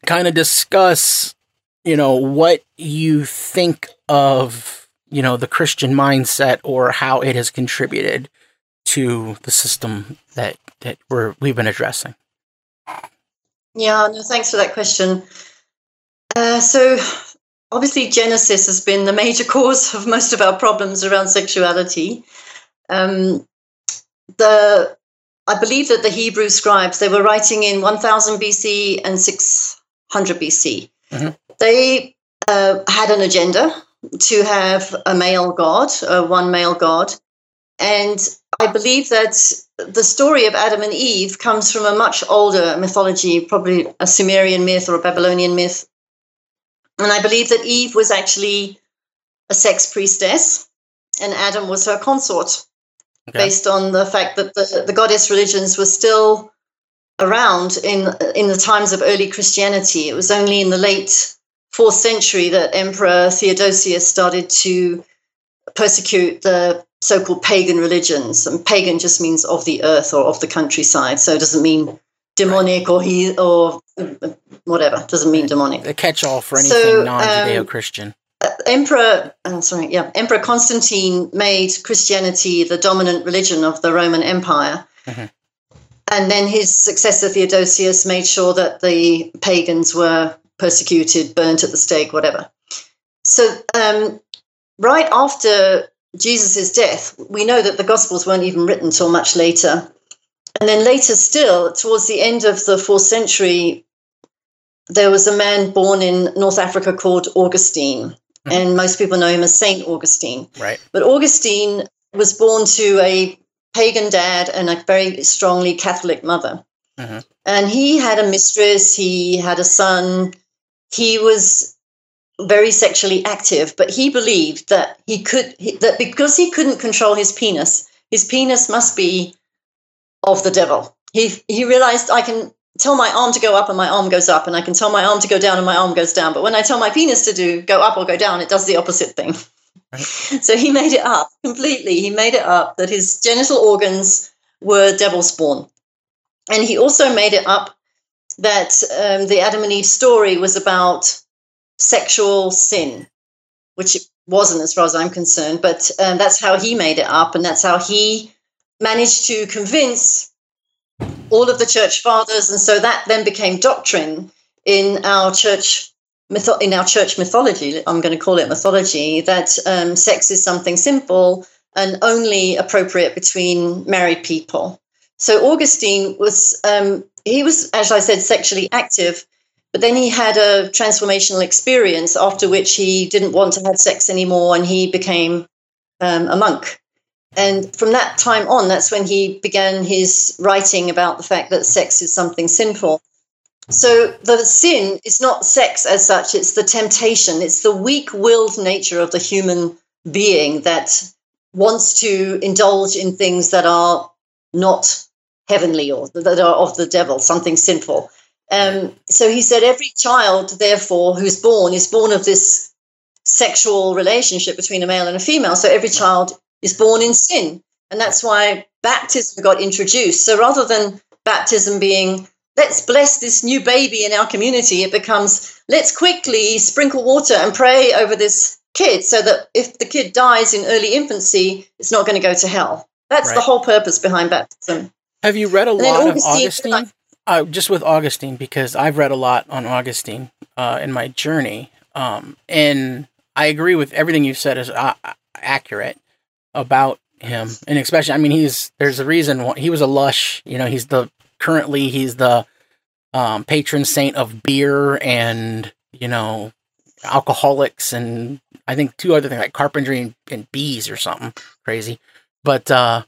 kind of discuss, you know, what you think of, you know, the Christian mindset or how it has contributed to the system that that we're we've been addressing. Yeah, no, thanks for that question. Uh, so, obviously, Genesis has been the major cause of most of our problems around sexuality. Um, the I believe that the Hebrew scribes they were writing in 1000 BC and 600 BC. Mhm. They uh, had an agenda to have a male god, uh, one male god, and I believe that the story of Adam and Eve comes from a much older mythology, probably a Sumerian myth or a Babylonian myth. And I believe that Eve was actually a sex priestess and Adam was her consort, Okay. based on the fact that the, the goddess religions were still around in, in the times of early Christianity. It was only in the late fourth century that Emperor Theodosius started to persecute the so-called pagan religions. And pagan just means of the earth or of the countryside, so it doesn't mean demonic or he or uh, whatever. It doesn't mean demonic. The catch-all for anything So, um, non-Judeo-Christian. Emperor, uh, sorry, yeah, Emperor Constantine made Christianity the dominant religion of the Roman Empire. Mhm. And then his successor Theodosius made sure that the pagans were persecuted, burnt at the stake, whatever. So, um, right after Jesus' death, we know that the Gospels weren't even written till much later. And then later still, towards the end of the fourth century, there was a man born in North Africa called Augustine. And most people know him as Saint Augustine. Right. But Augustine was born to a pagan dad and a very strongly Catholic mother. Mhm. And he had a mistress, he had a son. He was very sexually active, but he believed that he could, he- that because he couldn't control his penis, his penis must be of the devil. He, he realized I can tell my arm to go up and my arm goes up, and I can tell my arm to go down and my arm goes down. But when I tell my penis to do go up or go down, it does the opposite thing. So he made it up completely. He made it up that his genital organs were devil spawn. And he also made it up that um, the Adam and Eve story was about sexual sin, which it wasn't as far as I'm concerned, but um, that's how he made it up. And that's how he managed to convince all of the church fathers. And so that then became doctrine in our church mytho- in our church mythology, I'm going to call it mythology, that um, sex is something simple and only appropriate between married people. So Augustine was, um, he was, as I said, sexually active, but then he had a transformational experience after which he didn't want to have sex anymore and he became um, a monk. And from that time on, that's when he began his writing about the fact that sex is something sinful. So the sin is not sex as such, it's the temptation, it's the weak willed nature of the human being that wants to indulge in things that are not heavenly or that are of the devil, something sinful. Um, so he said, every child, therefore, who's born is born of this sexual relationship between a male and a female. So every child is born in sin. And that's why baptism got introduced. So rather than baptism being let's bless this new baby in our community. It becomes, let's quickly sprinkle water and pray over this kid so that if the kid dies in early infancy, it's not going to go to hell. That's the whole purpose behind baptism. Have you read a then lot of Augustine- Augustine? Uh, just with Augustine, because I've read a lot on Augustine uh, in my journey, um, and I agree with everything you said is uh, accurate about him, and especially, I mean, he's there's a reason why he was a lush. You know, he's the currently he's the um, patron saint of beer and you know alcoholics and I think two other things like carpentry and, and bees or something crazy, but uh,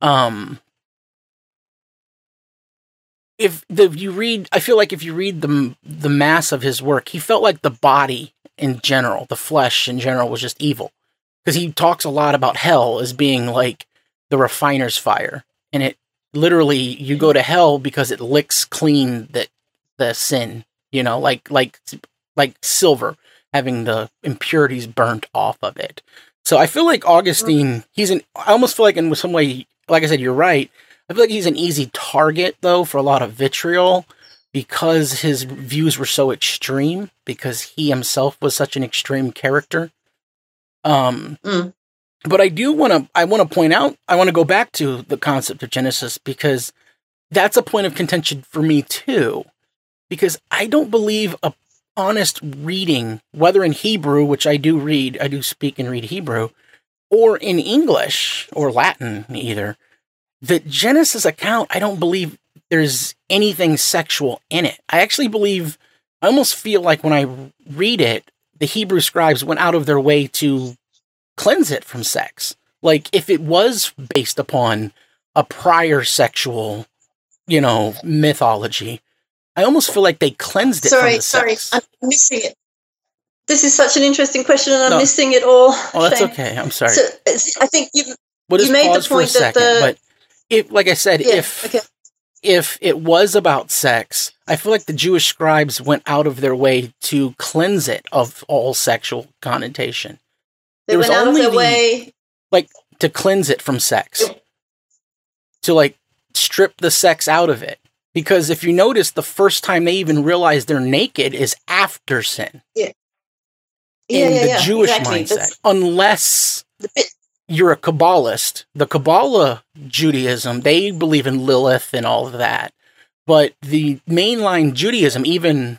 um if the if you read i feel like if you read the the mass of his work he felt like the body in general the flesh in general was just evil because he talks a lot about hell as being like the refiner's fire. And it literally you go to hell because it licks clean the the sin you know like like like silver having the impurities burnt off of it. So i feel like augustine he's an i almost feel like in some way like i said you're right. I feel like he's an easy target though for a lot of vitriol because his views were so extreme because he himself was such an extreme character. Um Mm. but I do want to I want to point out I want to go back to the concept of Genesis because that's a point of contention for me too because I don't believe a honest reading whether in Hebrew which I do read I do speak and read Hebrew or in English or Latin either the Genesis account, I don't believe there's anything sexual in it. I actually believe, I almost feel like when I read it, the Hebrew scribes went out of their way to cleanse it from sex. Like if it was based upon a prior sexual, you know, mythology, I almost feel like they cleansed it. Sorry, sorry, I'm missing it. This is such an interesting question, and I'm no. missing it all. Oh, that's Shane. okay. I'm sorry. So, I think you've you made the point that the but if, like I said, yeah, if okay. If it was about sex, I feel like the Jewish scribes went out of their way to cleanse it of all sexual connotation. They went out of their the, way, like to cleanse it from sex, to like strip the sex out of it. Because if you notice, the first time they even realize they're naked is after sin. Yeah. Yeah, in yeah, the yeah, Jewish exactly. mindset, That's unless you're a Kabbalist, the Kabbalah Judaism, they believe in Lilith and all of that. But the mainline Judaism, even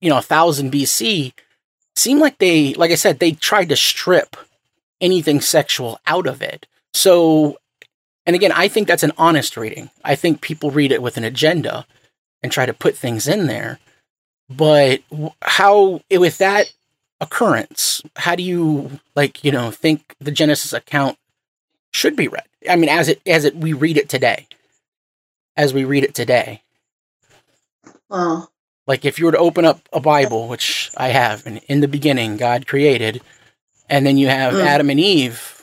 you know, a thousand BC, seemed like they, like I said, they tried to strip anything sexual out of it. So, and again, I think that's an honest reading. I think people read it with an agenda and try to put things in there. But how, with that occurrence, how do you, like, you know, think the Genesis account should be read? I mean, as it, as it, we read it today, as we read it today. Well, like if you were to open up a Bible, which I have, and in the beginning God created, and then you have mm. Adam and Eve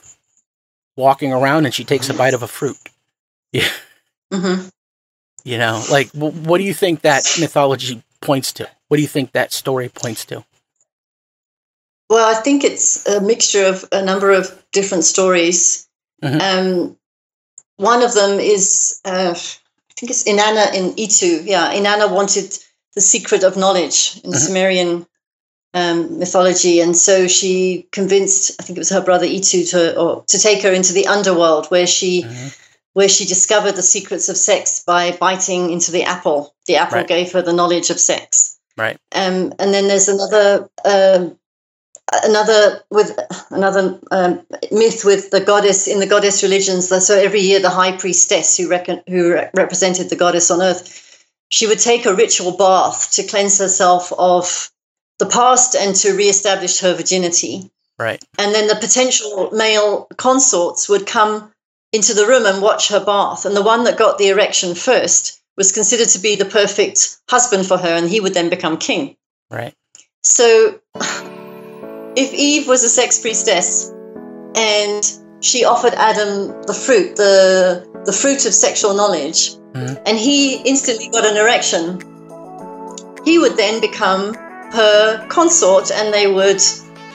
walking around, and she takes a bite of a fruit. Yeah. Mm-hmm. You know, like what do you think that mythology points to? What do you think that story points to? Well, I think it's a mixture of a number of different stories. Mm-hmm. Um, one of them is, uh, I think it's Inanna in Utu. Yeah, Inanna wanted the secret of knowledge in mm-hmm. Sumerian um, mythology, and so she convinced I think it was her brother Utu to or, to take her into the underworld where she. Mm-hmm. Where she discovered the secrets of sex by biting into the apple. The apple right. gave her the knowledge of sex. Right. Um, and then there's another uh, another with another um, myth with the goddess in the goddess religions. So every year, the high priestess who reckon, who represented the goddess on earth she would take a ritual bath to cleanse herself of the past and to reestablish her virginity. Right. And then the potential male consorts would come into the room and watch her bath. And the one that got the erection first was considered to be the perfect husband for her, and he would then become king. Right. So if Eve was a sex priestess and she offered Adam the fruit, the the fruit of sexual knowledge, mm-hmm. and he instantly got an erection, he would then become her consort and they would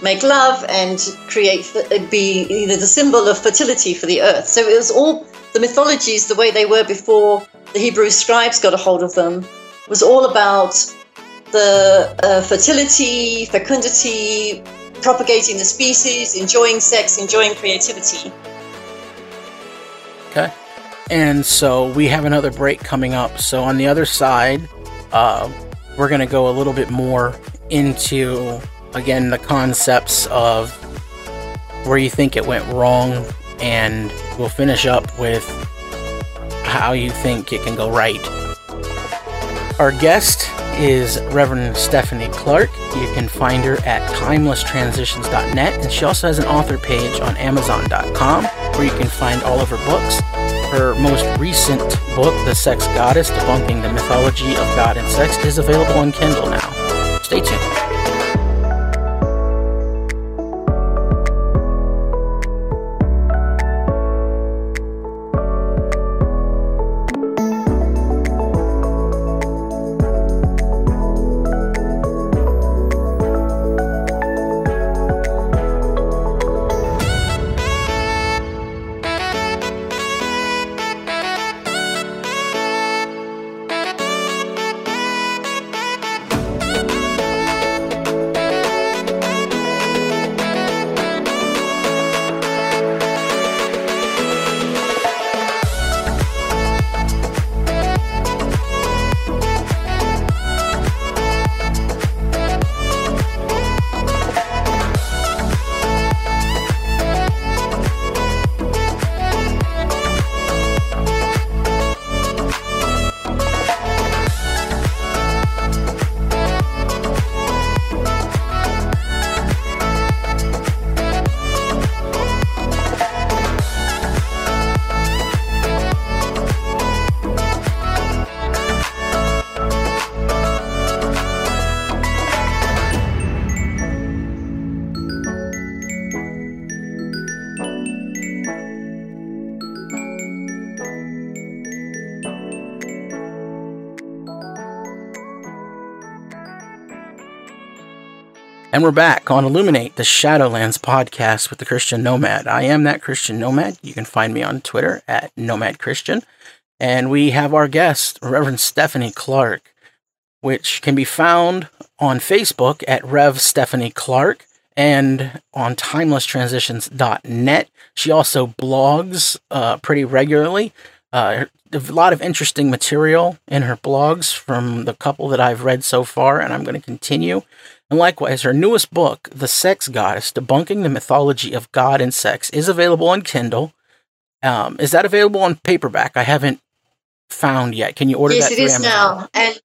make love and create, be either the symbol of fertility for the earth. So it was all the mythologies, the way they were before the Hebrew scribes got a hold of them, was all about the uh, fertility, fecundity, propagating the species, enjoying sex, enjoying creativity. Okay. And so we have another break coming up. So on the other side, uh, we're going to go a little bit more into, again, the concepts of where you think it went wrong. And we'll finish up with how you think it can go right. Our guest is Reverend Stephanie Clarke. You can find her at timelesstransitions.net, and she also has an author page on Amazon.com where you can find all of her books. Her most recent book, The Sex Goddess Debunking the Mythology of God and Sex, is available on Kindle now. Stay tuned. And we're back on Illuminate, the Shadowlands podcast with the Christian Nomad. I am that Christian Nomad. You can find me on Twitter at Nomad Christian. And we have our guest, Reverend Stephanie Clarke, which can be found on Facebook at Rev Stephanie Clarke and on timelesstransitions.net. She also blogs uh, pretty regularly. Uh, a lot of interesting material in her blogs from the couple that I've read so far, and I'm going to continue. And likewise, her newest book, The Sex Goddess Debunking the Mythology of God and Sex, is available on Kindle. Um, is that available on paperback? I haven't found yet. Can you order yes, that? Yes, it is Amazon? now. And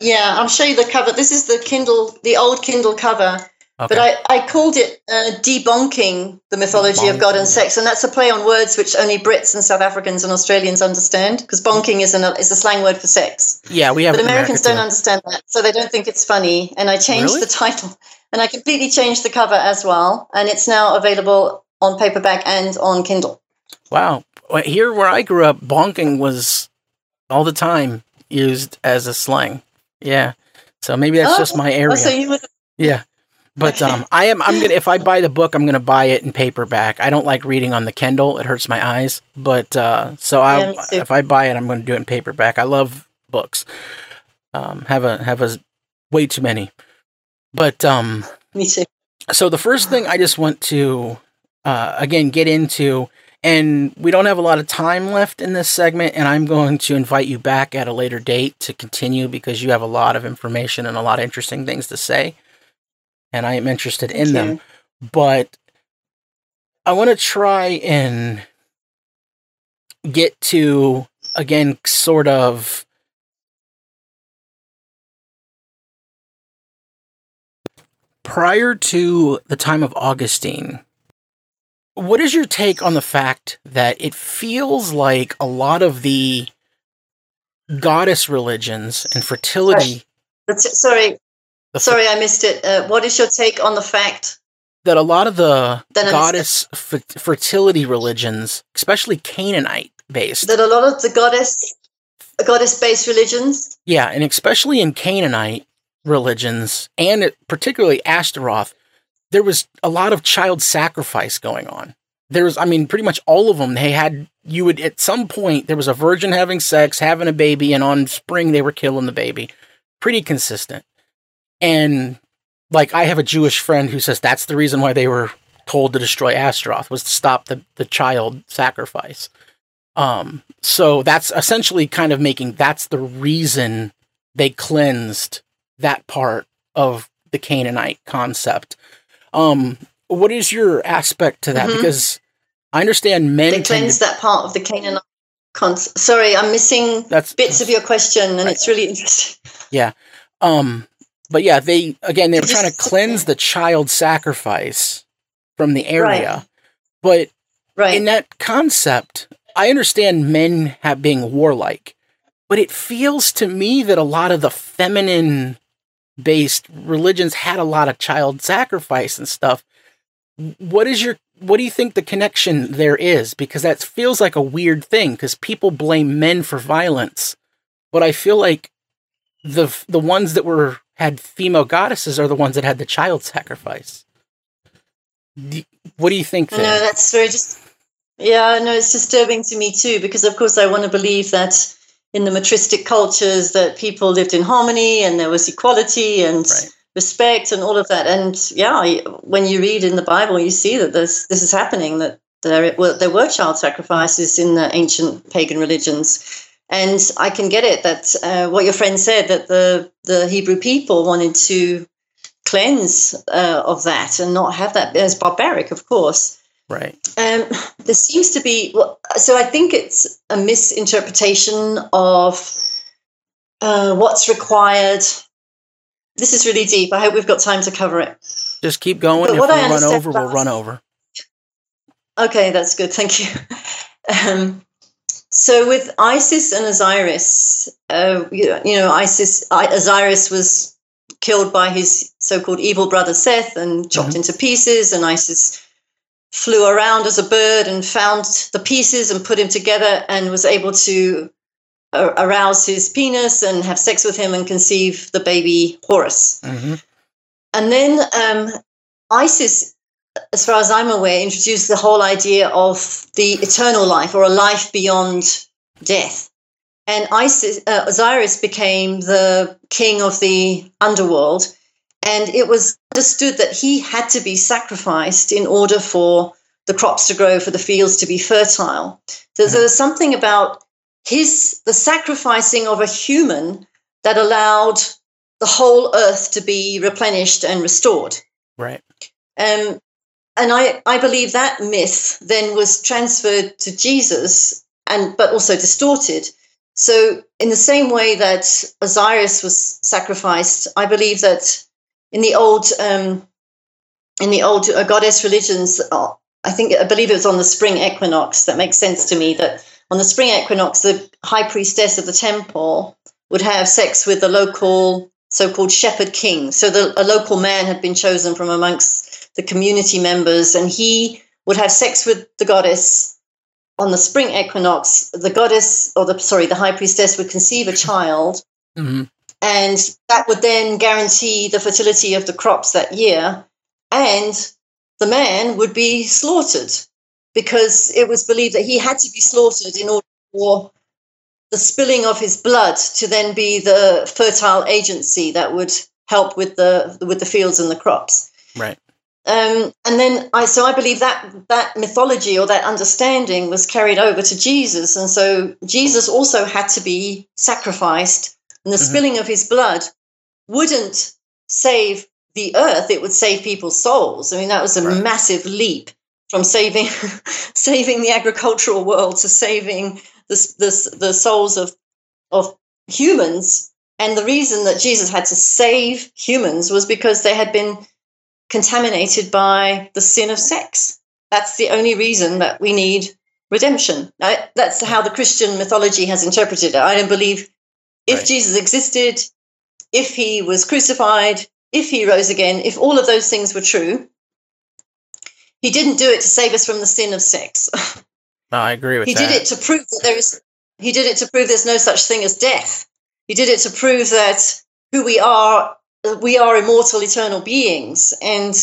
yeah, I'll show you the cover. This is the Kindle, the old Kindle cover. Okay. But I, I called it uh, debunking the mythology bonking. of God and sex, and that's a play on words which only Brits and South Africans and Australians understand, because bonking is, an, is a slang word for sex. Yeah, we have. But Americans don't understand that, so they don't think it's funny. And I changed really? the title, and I completely changed the cover as well, and it's now available on paperback and on Kindle. Wow, here where I grew up, bonking was all the time used as a slang. Yeah, so maybe that's oh, just my area. Oh, so you yeah. But um, I am. I'm gonna. If I buy the book, I'm gonna buy it in paperback. I don't like reading on the Kindle; it hurts my eyes. But uh, so I, yeah, if I buy it, I'm gonna do it in paperback. I love books. Um, have a have a way too many. But um, me too. So the first thing I just want to uh, again get into, and we don't have a lot of time left in this segment, and I'm going to invite you back at a later date to continue because you have a lot of information and a lot of interesting things to say and I am interested in them. But I want to try and get to again sort of prior to the time of Augustine. What is your take on the fact that it feels like a lot of the goddess religions and fertility? Sorry, Sorry, I missed it. Uh, what is your take on the fact that a lot of the goddess f- fertility religions, especially Canaanite based, that a lot of the goddess goddess based religions, yeah, and especially in Canaanite religions, and particularly Ashtaroth, there was a lot of child sacrifice going on. There was, I mean, pretty much all of them. They had you would at some point there was a virgin having sex, having a baby, and on spring they were killing the baby. Pretty consistent. And like I have a Jewish friend who says that's the reason why they were told to destroy Astaroth was to stop the, the child sacrifice. Um, so that's essentially kind of making that's the reason they cleansed that part of the Canaanite concept. Um, what is your aspect to that? Mm-hmm. Because I understand men they that part of the Canaanite. concept. Sorry, I'm missing that's, bits of your question, and right. it's really interesting. Yeah. Um, but yeah, they again they were trying to cleanse the child sacrifice from the area. Right. But right. in that concept, I understand men have being warlike, but it feels to me that a lot of the feminine based religions had a lot of child sacrifice and stuff. What is your what do you think the connection there is? Because that feels like a weird thing because people blame men for violence, but I feel like the the ones that were had female goddesses are the ones that had the child sacrifice. What do you think? There? No, that's very just. Yeah, no, it's disturbing to me too because, of course, I want to believe that in the matristic cultures that people lived in harmony and there was equality and right. respect and all of that. And yeah, when you read in the Bible, you see that this this is happening. That there were, there were child sacrifices in the ancient pagan religions and I can get it that uh, what your friend said that the the Hebrew people wanted to cleanse uh, of that and not have that as barbaric, of course. Right. Um, there seems to be so I think it's a misinterpretation of uh, what's required. This is really deep. I hope we've got time to cover it. Just keep going. But if we run over, we'll run over. Okay, that's good. Thank you. Um, so with Isis and Osiris, uh, you, know, Isis, Osiris was killed by his so-called evil brother Seth and chopped mm-hmm. into pieces, and Isis flew around as a bird and found the pieces and put him together and was able to uh, arouse his penis and have sex with him and conceive the baby Horus. Mm-hmm. and then um, Isis, as far as I'm aware, introduced the whole idea of the eternal life or a life beyond death. And Isis, uh, Osiris became the king of the underworld. And it was understood that he had to be sacrificed in order for the crops to grow, for the fields to be fertile. So there was something about his the sacrificing of a human that allowed the whole earth to be replenished and restored. Right. Um, and I, I believe that myth then was transferred to Jesus and but also distorted. So in the same way that Osiris was sacrificed, I believe that in the old um, in the old uh, goddess religions, uh, I think I believe it was on the spring equinox. That makes sense to me. That on the spring equinox, the high priestess of the temple would have sex with the local so-called shepherd king. So the, a local man had been chosen from amongst the community members, and he would have sex with the goddess on the spring equinox. The goddess, or the sorry, the high priestess would conceive a child, mm-hmm. and that would then guarantee the fertility of the crops that year. And the man would be slaughtered because it was believed that he had to be slaughtered in order for the spilling of his blood to then be the fertile agency that would help with the with the fields and the crops. Right. Um, and then I so I believe that that mythology or that understanding was carried over to Jesus, and so Jesus also had to be sacrificed, and the mm-hmm. spilling of his blood wouldn't save the earth; it would save people's souls. I mean, that was a right. massive leap from saving saving the agricultural world to saving the, the, the souls of, of humans. And the reason that Jesus had to save humans was because they had been contaminated by the sin of sex. That's the only reason that we need redemption. That's how the Christian mythology has interpreted it. I don't believe if right. Jesus existed, if he was crucified, if he rose again, if all of those things were true, he didn't do it to save us from the sin of sex. No, I agree with he that. He did it to prove that there is. He did it to prove there's no such thing as death. He did it to prove that who we are, we are immortal, eternal beings, and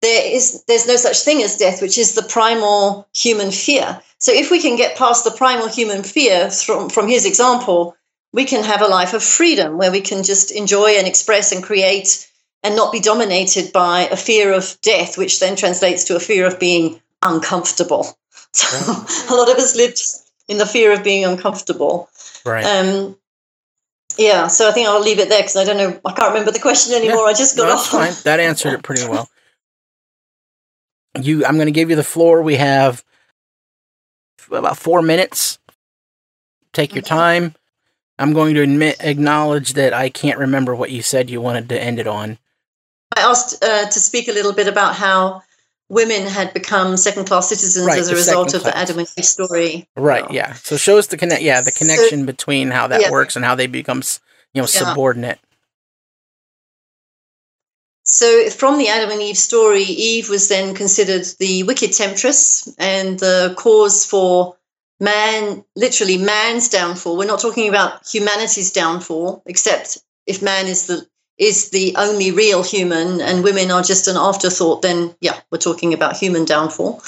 there is there's no such thing as death, which is the primal human fear. So if we can get past the primal human fear from from his example, we can have a life of freedom where we can just enjoy and express and create and not be dominated by a fear of death, which then translates to a fear of being uncomfortable. So right. a lot of us lived in the fear of being uncomfortable. Right. Um, yeah, so I think I'll leave it there because I don't know. I can't remember the question anymore. Yeah, I just got no, off. Fine. That answered it pretty well. You, I'm going to give you the floor. We have about four minutes. Take your time. I'm going to admit, acknowledge that I can't remember what you said you wanted to end it on. I asked uh, to speak a little bit about how women had become second class citizens right, as a result of the Adam and Eve story. Right. Yeah. So shows the connect. Yeah, the connection so, between how that yeah. works and how they become, you know, yeah. subordinate. So from the Adam and Eve story, Eve was then considered the wicked temptress and the cause for man, literally man's downfall. We're not talking about humanity's downfall, except if man is the is the only real human and women are just an afterthought, then yeah, we're talking about human downfall.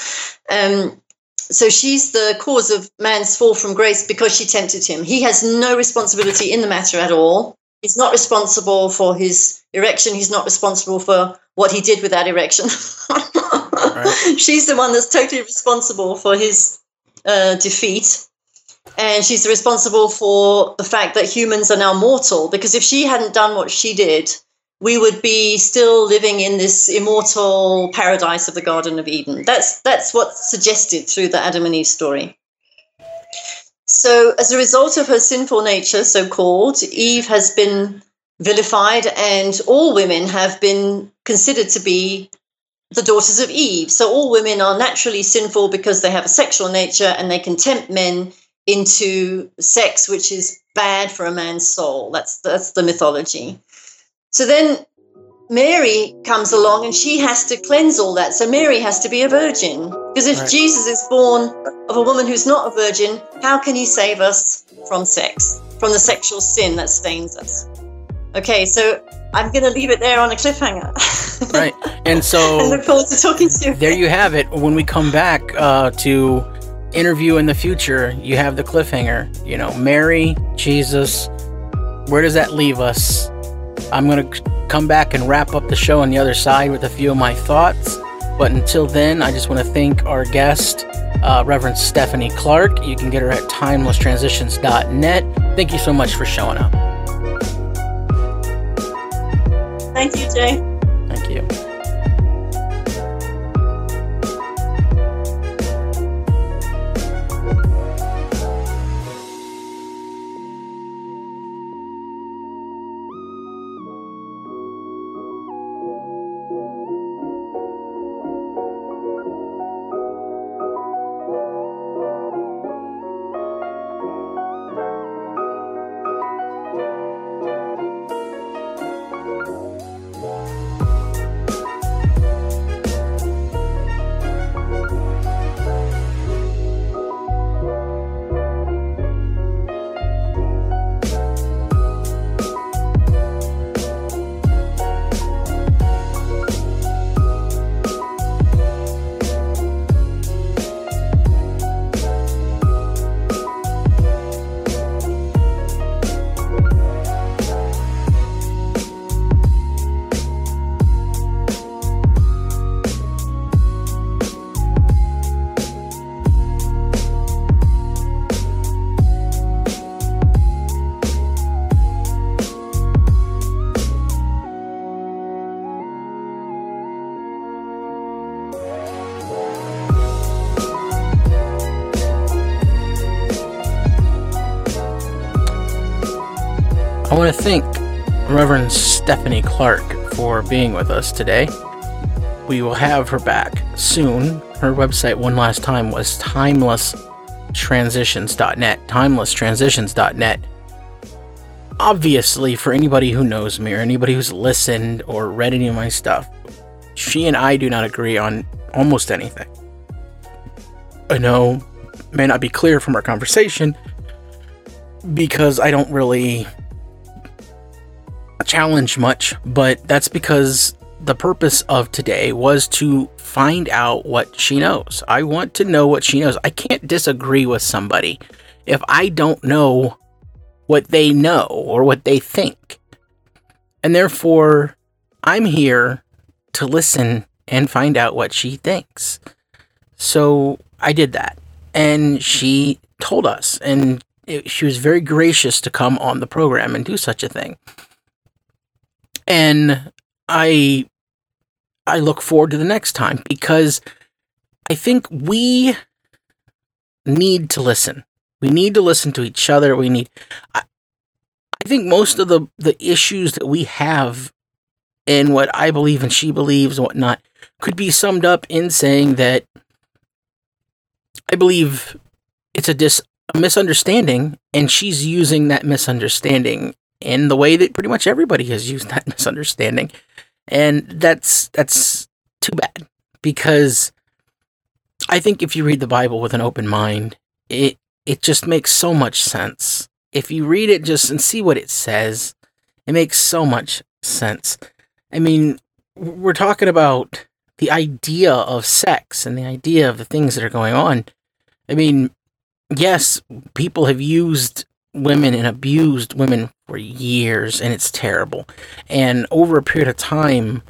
Um, so she's the cause of man's fall from grace because she tempted him. He has no responsibility in the matter at all. He's not responsible for his erection. He's not responsible for what he did with that erection. right. She's the one that's totally responsible for his uh, defeat and she's responsible for the fact that humans are now mortal because if she hadn't done what she did we would be still living in this immortal paradise of the garden of eden. That's that's what's suggested through the adam and eve story. So as a result of her sinful nature so called eve has been vilified and all women have been considered to be the daughters of eve. So all women are naturally sinful because they have a sexual nature and they can tempt men into sex, which is bad for a man's soul. That's that's the mythology. So then Mary comes along and she has to cleanse all that. So Mary has to be a virgin. Because if right. Jesus is born of a woman who's not a virgin, how can he save us from sex, from the sexual sin that stains us? Okay, so I'm going to leave it there on a cliffhanger. right. And so I look forward to talking to you. there you have it. When we come back uh, to interview in the future, you have the cliffhanger. You know, Mary, Jesus. Where does that leave us? I'm going to come back and wrap up the show on the other side with a few of my thoughts. But until then, I just want to thank our guest, uh, Reverend Stephanie Clarke. You can get her at timelesstransitions.net. Thank you so much for showing up. Thank you, Jay. Clarke for being with us today. We will have her back soon. Her website, one last time, was timelesstransitions.net. Timelesstransitions.net. Obviously, for anybody who knows me or anybody who's listened or read any of my stuff, she and I do not agree on almost anything. I know may not be clear from our conversation because I don't really challenge much, but that's because the purpose of today was to find out what she knows. I want to know what she knows. I can't disagree with somebody if I don't know what they know or what they think. And therefore, I'm here to listen and find out what she thinks. So I did that. And she told us, and it, she was very gracious to come on the program and do such a thing and I I look forward to the next time because I think we need to listen. We need to listen to each other. We need I, I think most of the the issues that we have and what I believe and she believes and whatnot could be summed up in saying that I believe it's a dis a misunderstanding and she's using that misunderstanding in the way that pretty much everybody has used that misunderstanding. And that's that's too bad because I think if you read the Bible with an open mind, it it just makes so much sense. If you read it just and see what it says, it makes so much sense. I mean, we're talking about the idea of sex and the idea of the things that are going on. I mean, yes, people have used women and abused women for years, and it's terrible. And over a period of time,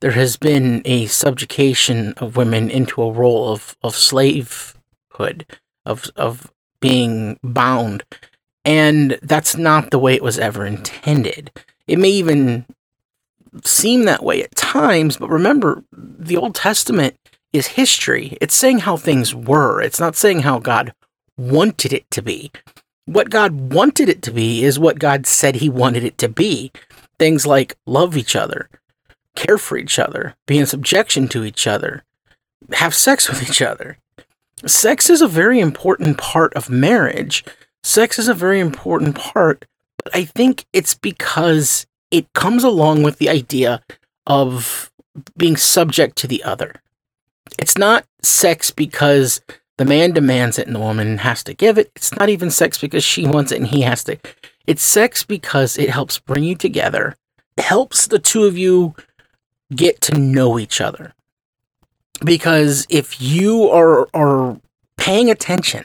there has been a subjugation of women into a role of, of slavehood, of, of being bound. And that's not the way it was ever intended. It may even seem that way at times, but remember, the Old Testament is history. It's saying how things were, it's not saying how God wanted it to be what God wanted it to be is what God said He wanted it to be. Things like love each other, care for each other, be in subjection to each other, have sex with each other. Sex is a very important part of marriage. Sex is a very important part, but I think it's because it comes along with the idea of being subject to the other. It's not sex because the man demands it and the woman has to give it. It's not even sex because she wants it and he has to. It's sex because it helps bring you together. It helps the two of you get to know each other. Because if you are, are paying attention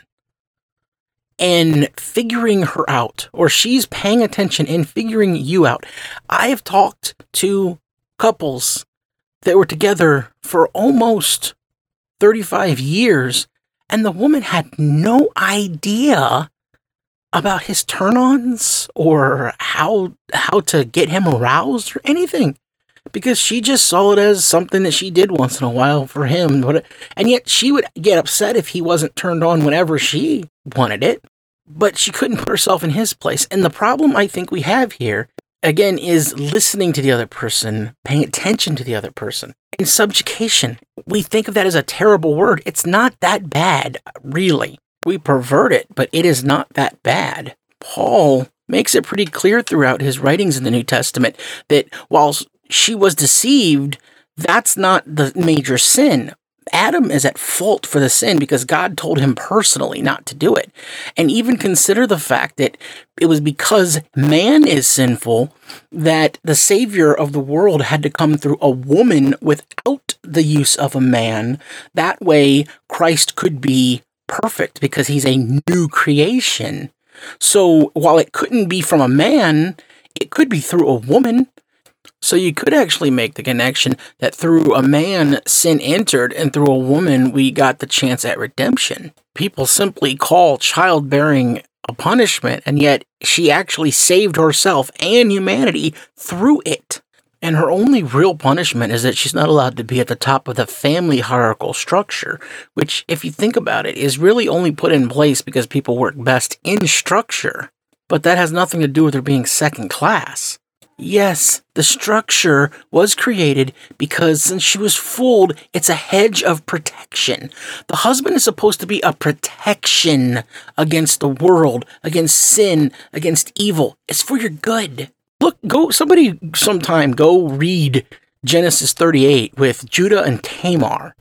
and figuring her out, or she's paying attention and figuring you out, I have talked to couples that were together for almost 35 years, and the woman had no idea about his turn-ons or how how to get him aroused or anything. Because she just saw it as something that she did once in a while for him. And yet she would get upset if he wasn't turned on whenever she wanted it. But she couldn't put herself in his place. And the problem i think we have here again is listening to the other person paying attention to the other person subjugation we think of that as a terrible word it's not that bad really we pervert it, but it is not that bad. Paul makes it pretty clear throughout his writings in the New Testament that while she was deceived, that's not the major sin. Adam is at fault for the sin because God told him personally not to do it. And even consider the fact that it was because man is sinful that the Savior of the world had to come through a woman without the use of a man. That way, Christ could be perfect because he's a new creation. So while it couldn't be from a man, it could be through a woman. So you could actually make the connection that through a man sin entered and through a woman we got the chance at redemption. People simply call childbearing a punishment, and yet she actually saved herself and humanity through it. And her only real punishment is that she's not allowed to be at the top of the family hierarchical structure, which, if you think about it, is really only put in place because people work best in structure. But that has nothing to do with her being second class. Yes, the structure was created because since she was fooled, it's a hedge of protection. The husband is supposed to be a protection against the world, against sin, against evil. It's for your good. Look, go somebody sometime go read Genesis 38 with Judah and Tamar.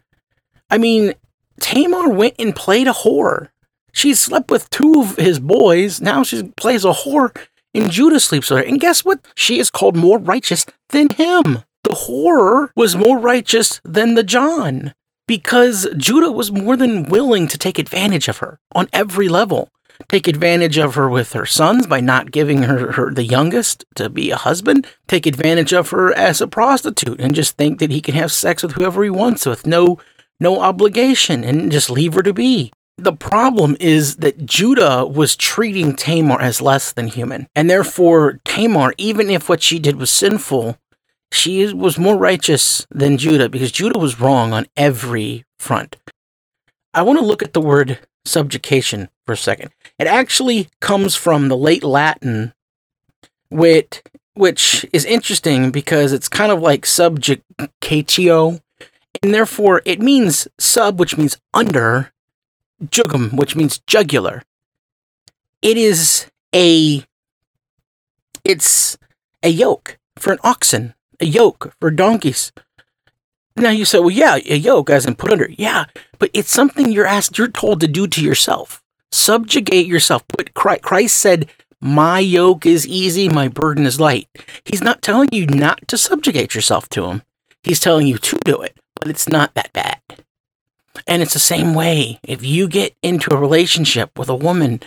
I mean, Tamar went and played a whore. She slept with two of his boys. Now she plays a whore, and Judah sleeps with her. And guess what? She is called more righteous than him. The whore was more righteous than the John because Judah was more than willing to take advantage of her on every level take advantage of her with her sons by not giving her, her the youngest to be a husband, take advantage of her as a prostitute and just think that he can have sex with whoever he wants with no no obligation and just leave her to be. The problem is that Judah was treating Tamar as less than human. And therefore, Tamar, even if what she did was sinful, she was more righteous than Judah because Judah was wrong on every front. I want to look at the word subjugation for a second. It actually comes from the late Latin, which, which is interesting because it's kind of like subjugatio, and therefore it means sub, which means under, jugum, which means jugular. It is a it's a yoke for an oxen, a yoke for donkeys. Now you say, well, yeah, a yoke as in put under. Yeah, but it's something you're asked, you're told to do to yourself subjugate yourself. Put Christ said, "My yoke is easy, my burden is light." He's not telling you not to subjugate yourself to him. He's telling you to do it, but it's not that bad. And it's the same way. If you get into a relationship with a woman,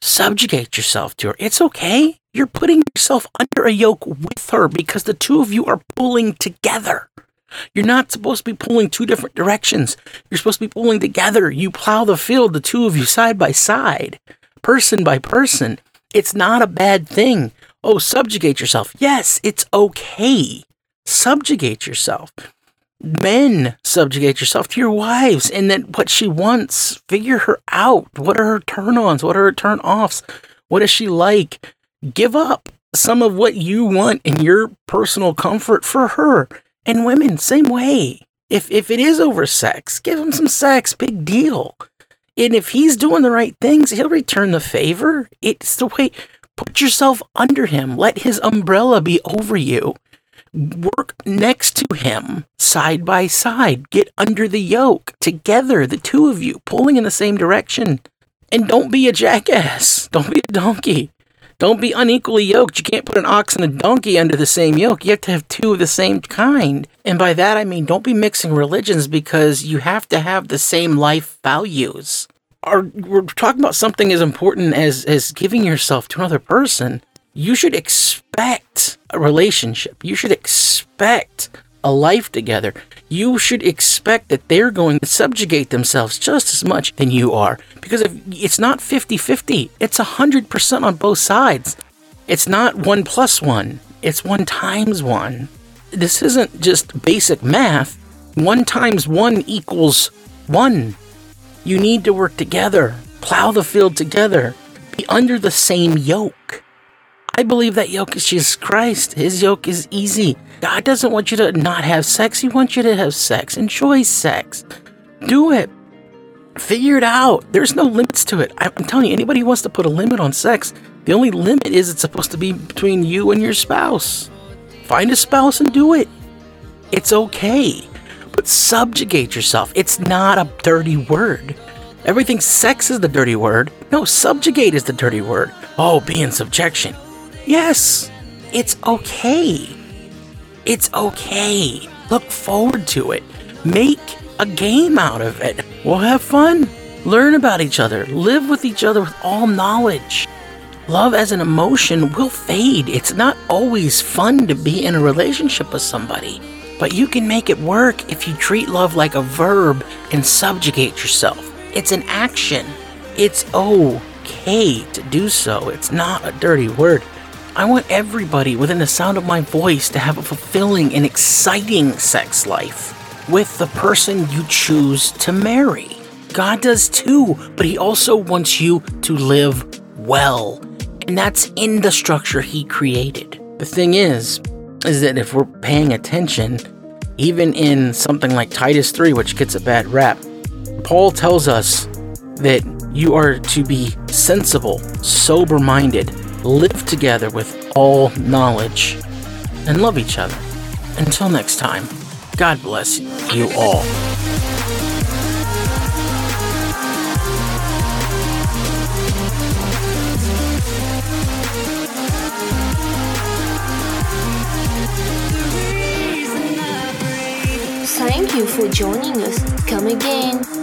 subjugate yourself to her. It's okay. You're putting yourself under a yoke with her because the two of you are pulling together. You're not supposed to be pulling two different directions. You're supposed to be pulling together. You plow the field, the two of you side by side, person by person. It's not a bad thing. Oh, subjugate yourself. Yes, it's okay. Subjugate yourself. Men, subjugate yourself to your wives and then what she wants. Figure her out. What are her turn ons? What are her turn offs? What is she like? Give up some of what you want in your personal comfort for her and women, same way. If if it is over sex, give him some sex, big deal. And if he's doing the right things, he'll return the favor. It's the way put yourself under him. Let his umbrella be over you. Work next to him, side by side. Get under the yoke together, the two of you, pulling in the same direction. And don't be a jackass. Don't be a donkey. Don't be unequally yoked. You can't put an ox and a donkey under the same yoke. You have to have two of the same kind. And by that, I mean, don't be mixing religions because you have to have the same life values. Are, we're talking about something as important as, as giving yourself to another person. You should expect a relationship. You should expect a life together, you should expect that they're going to subjugate themselves just as much than you are. Because if it's not 50 50, it's 100% on both sides. It's not one plus one, it's one times one. This isn't just basic math. One times one equals one. You need to work together, plow the field together, be under the same yoke. I believe that yoke is Jesus Christ. His yoke is easy. God doesn't want you to not have sex. He wants you to have sex. Enjoy sex. Do it. Figure it out. There's no limits to it. I'm telling you, anybody who wants to put a limit on sex, the only limit is it's supposed to be between you and your spouse. Find a spouse and do it. It's okay. But subjugate yourself. It's not a dirty word. Everything sex is the dirty word. No, subjugate is the dirty word. Oh, be in subjection. Yes, it's okay. It's okay. Look forward to it. Make a game out of it. We'll have fun. Learn about each other. Live with each other with all knowledge. Love as an emotion will fade. It's not always fun to be in a relationship with somebody, but you can make it work if you treat love like a verb and subjugate yourself. It's an action. It's okay to do so. It's not a dirty word. I want everybody within the sound of my voice to have a fulfilling and exciting sex life with the person you choose to marry. God does too, but He also wants you to live well. And that's in the structure He created. The thing is, is that if we're paying attention, even in something like Titus 3, which gets a bad rap, Paul tells us that you are to be sensible, sober minded, live together with all knowledge, and love each other. Until next time, God bless you all. Thank you for joining us. Come again.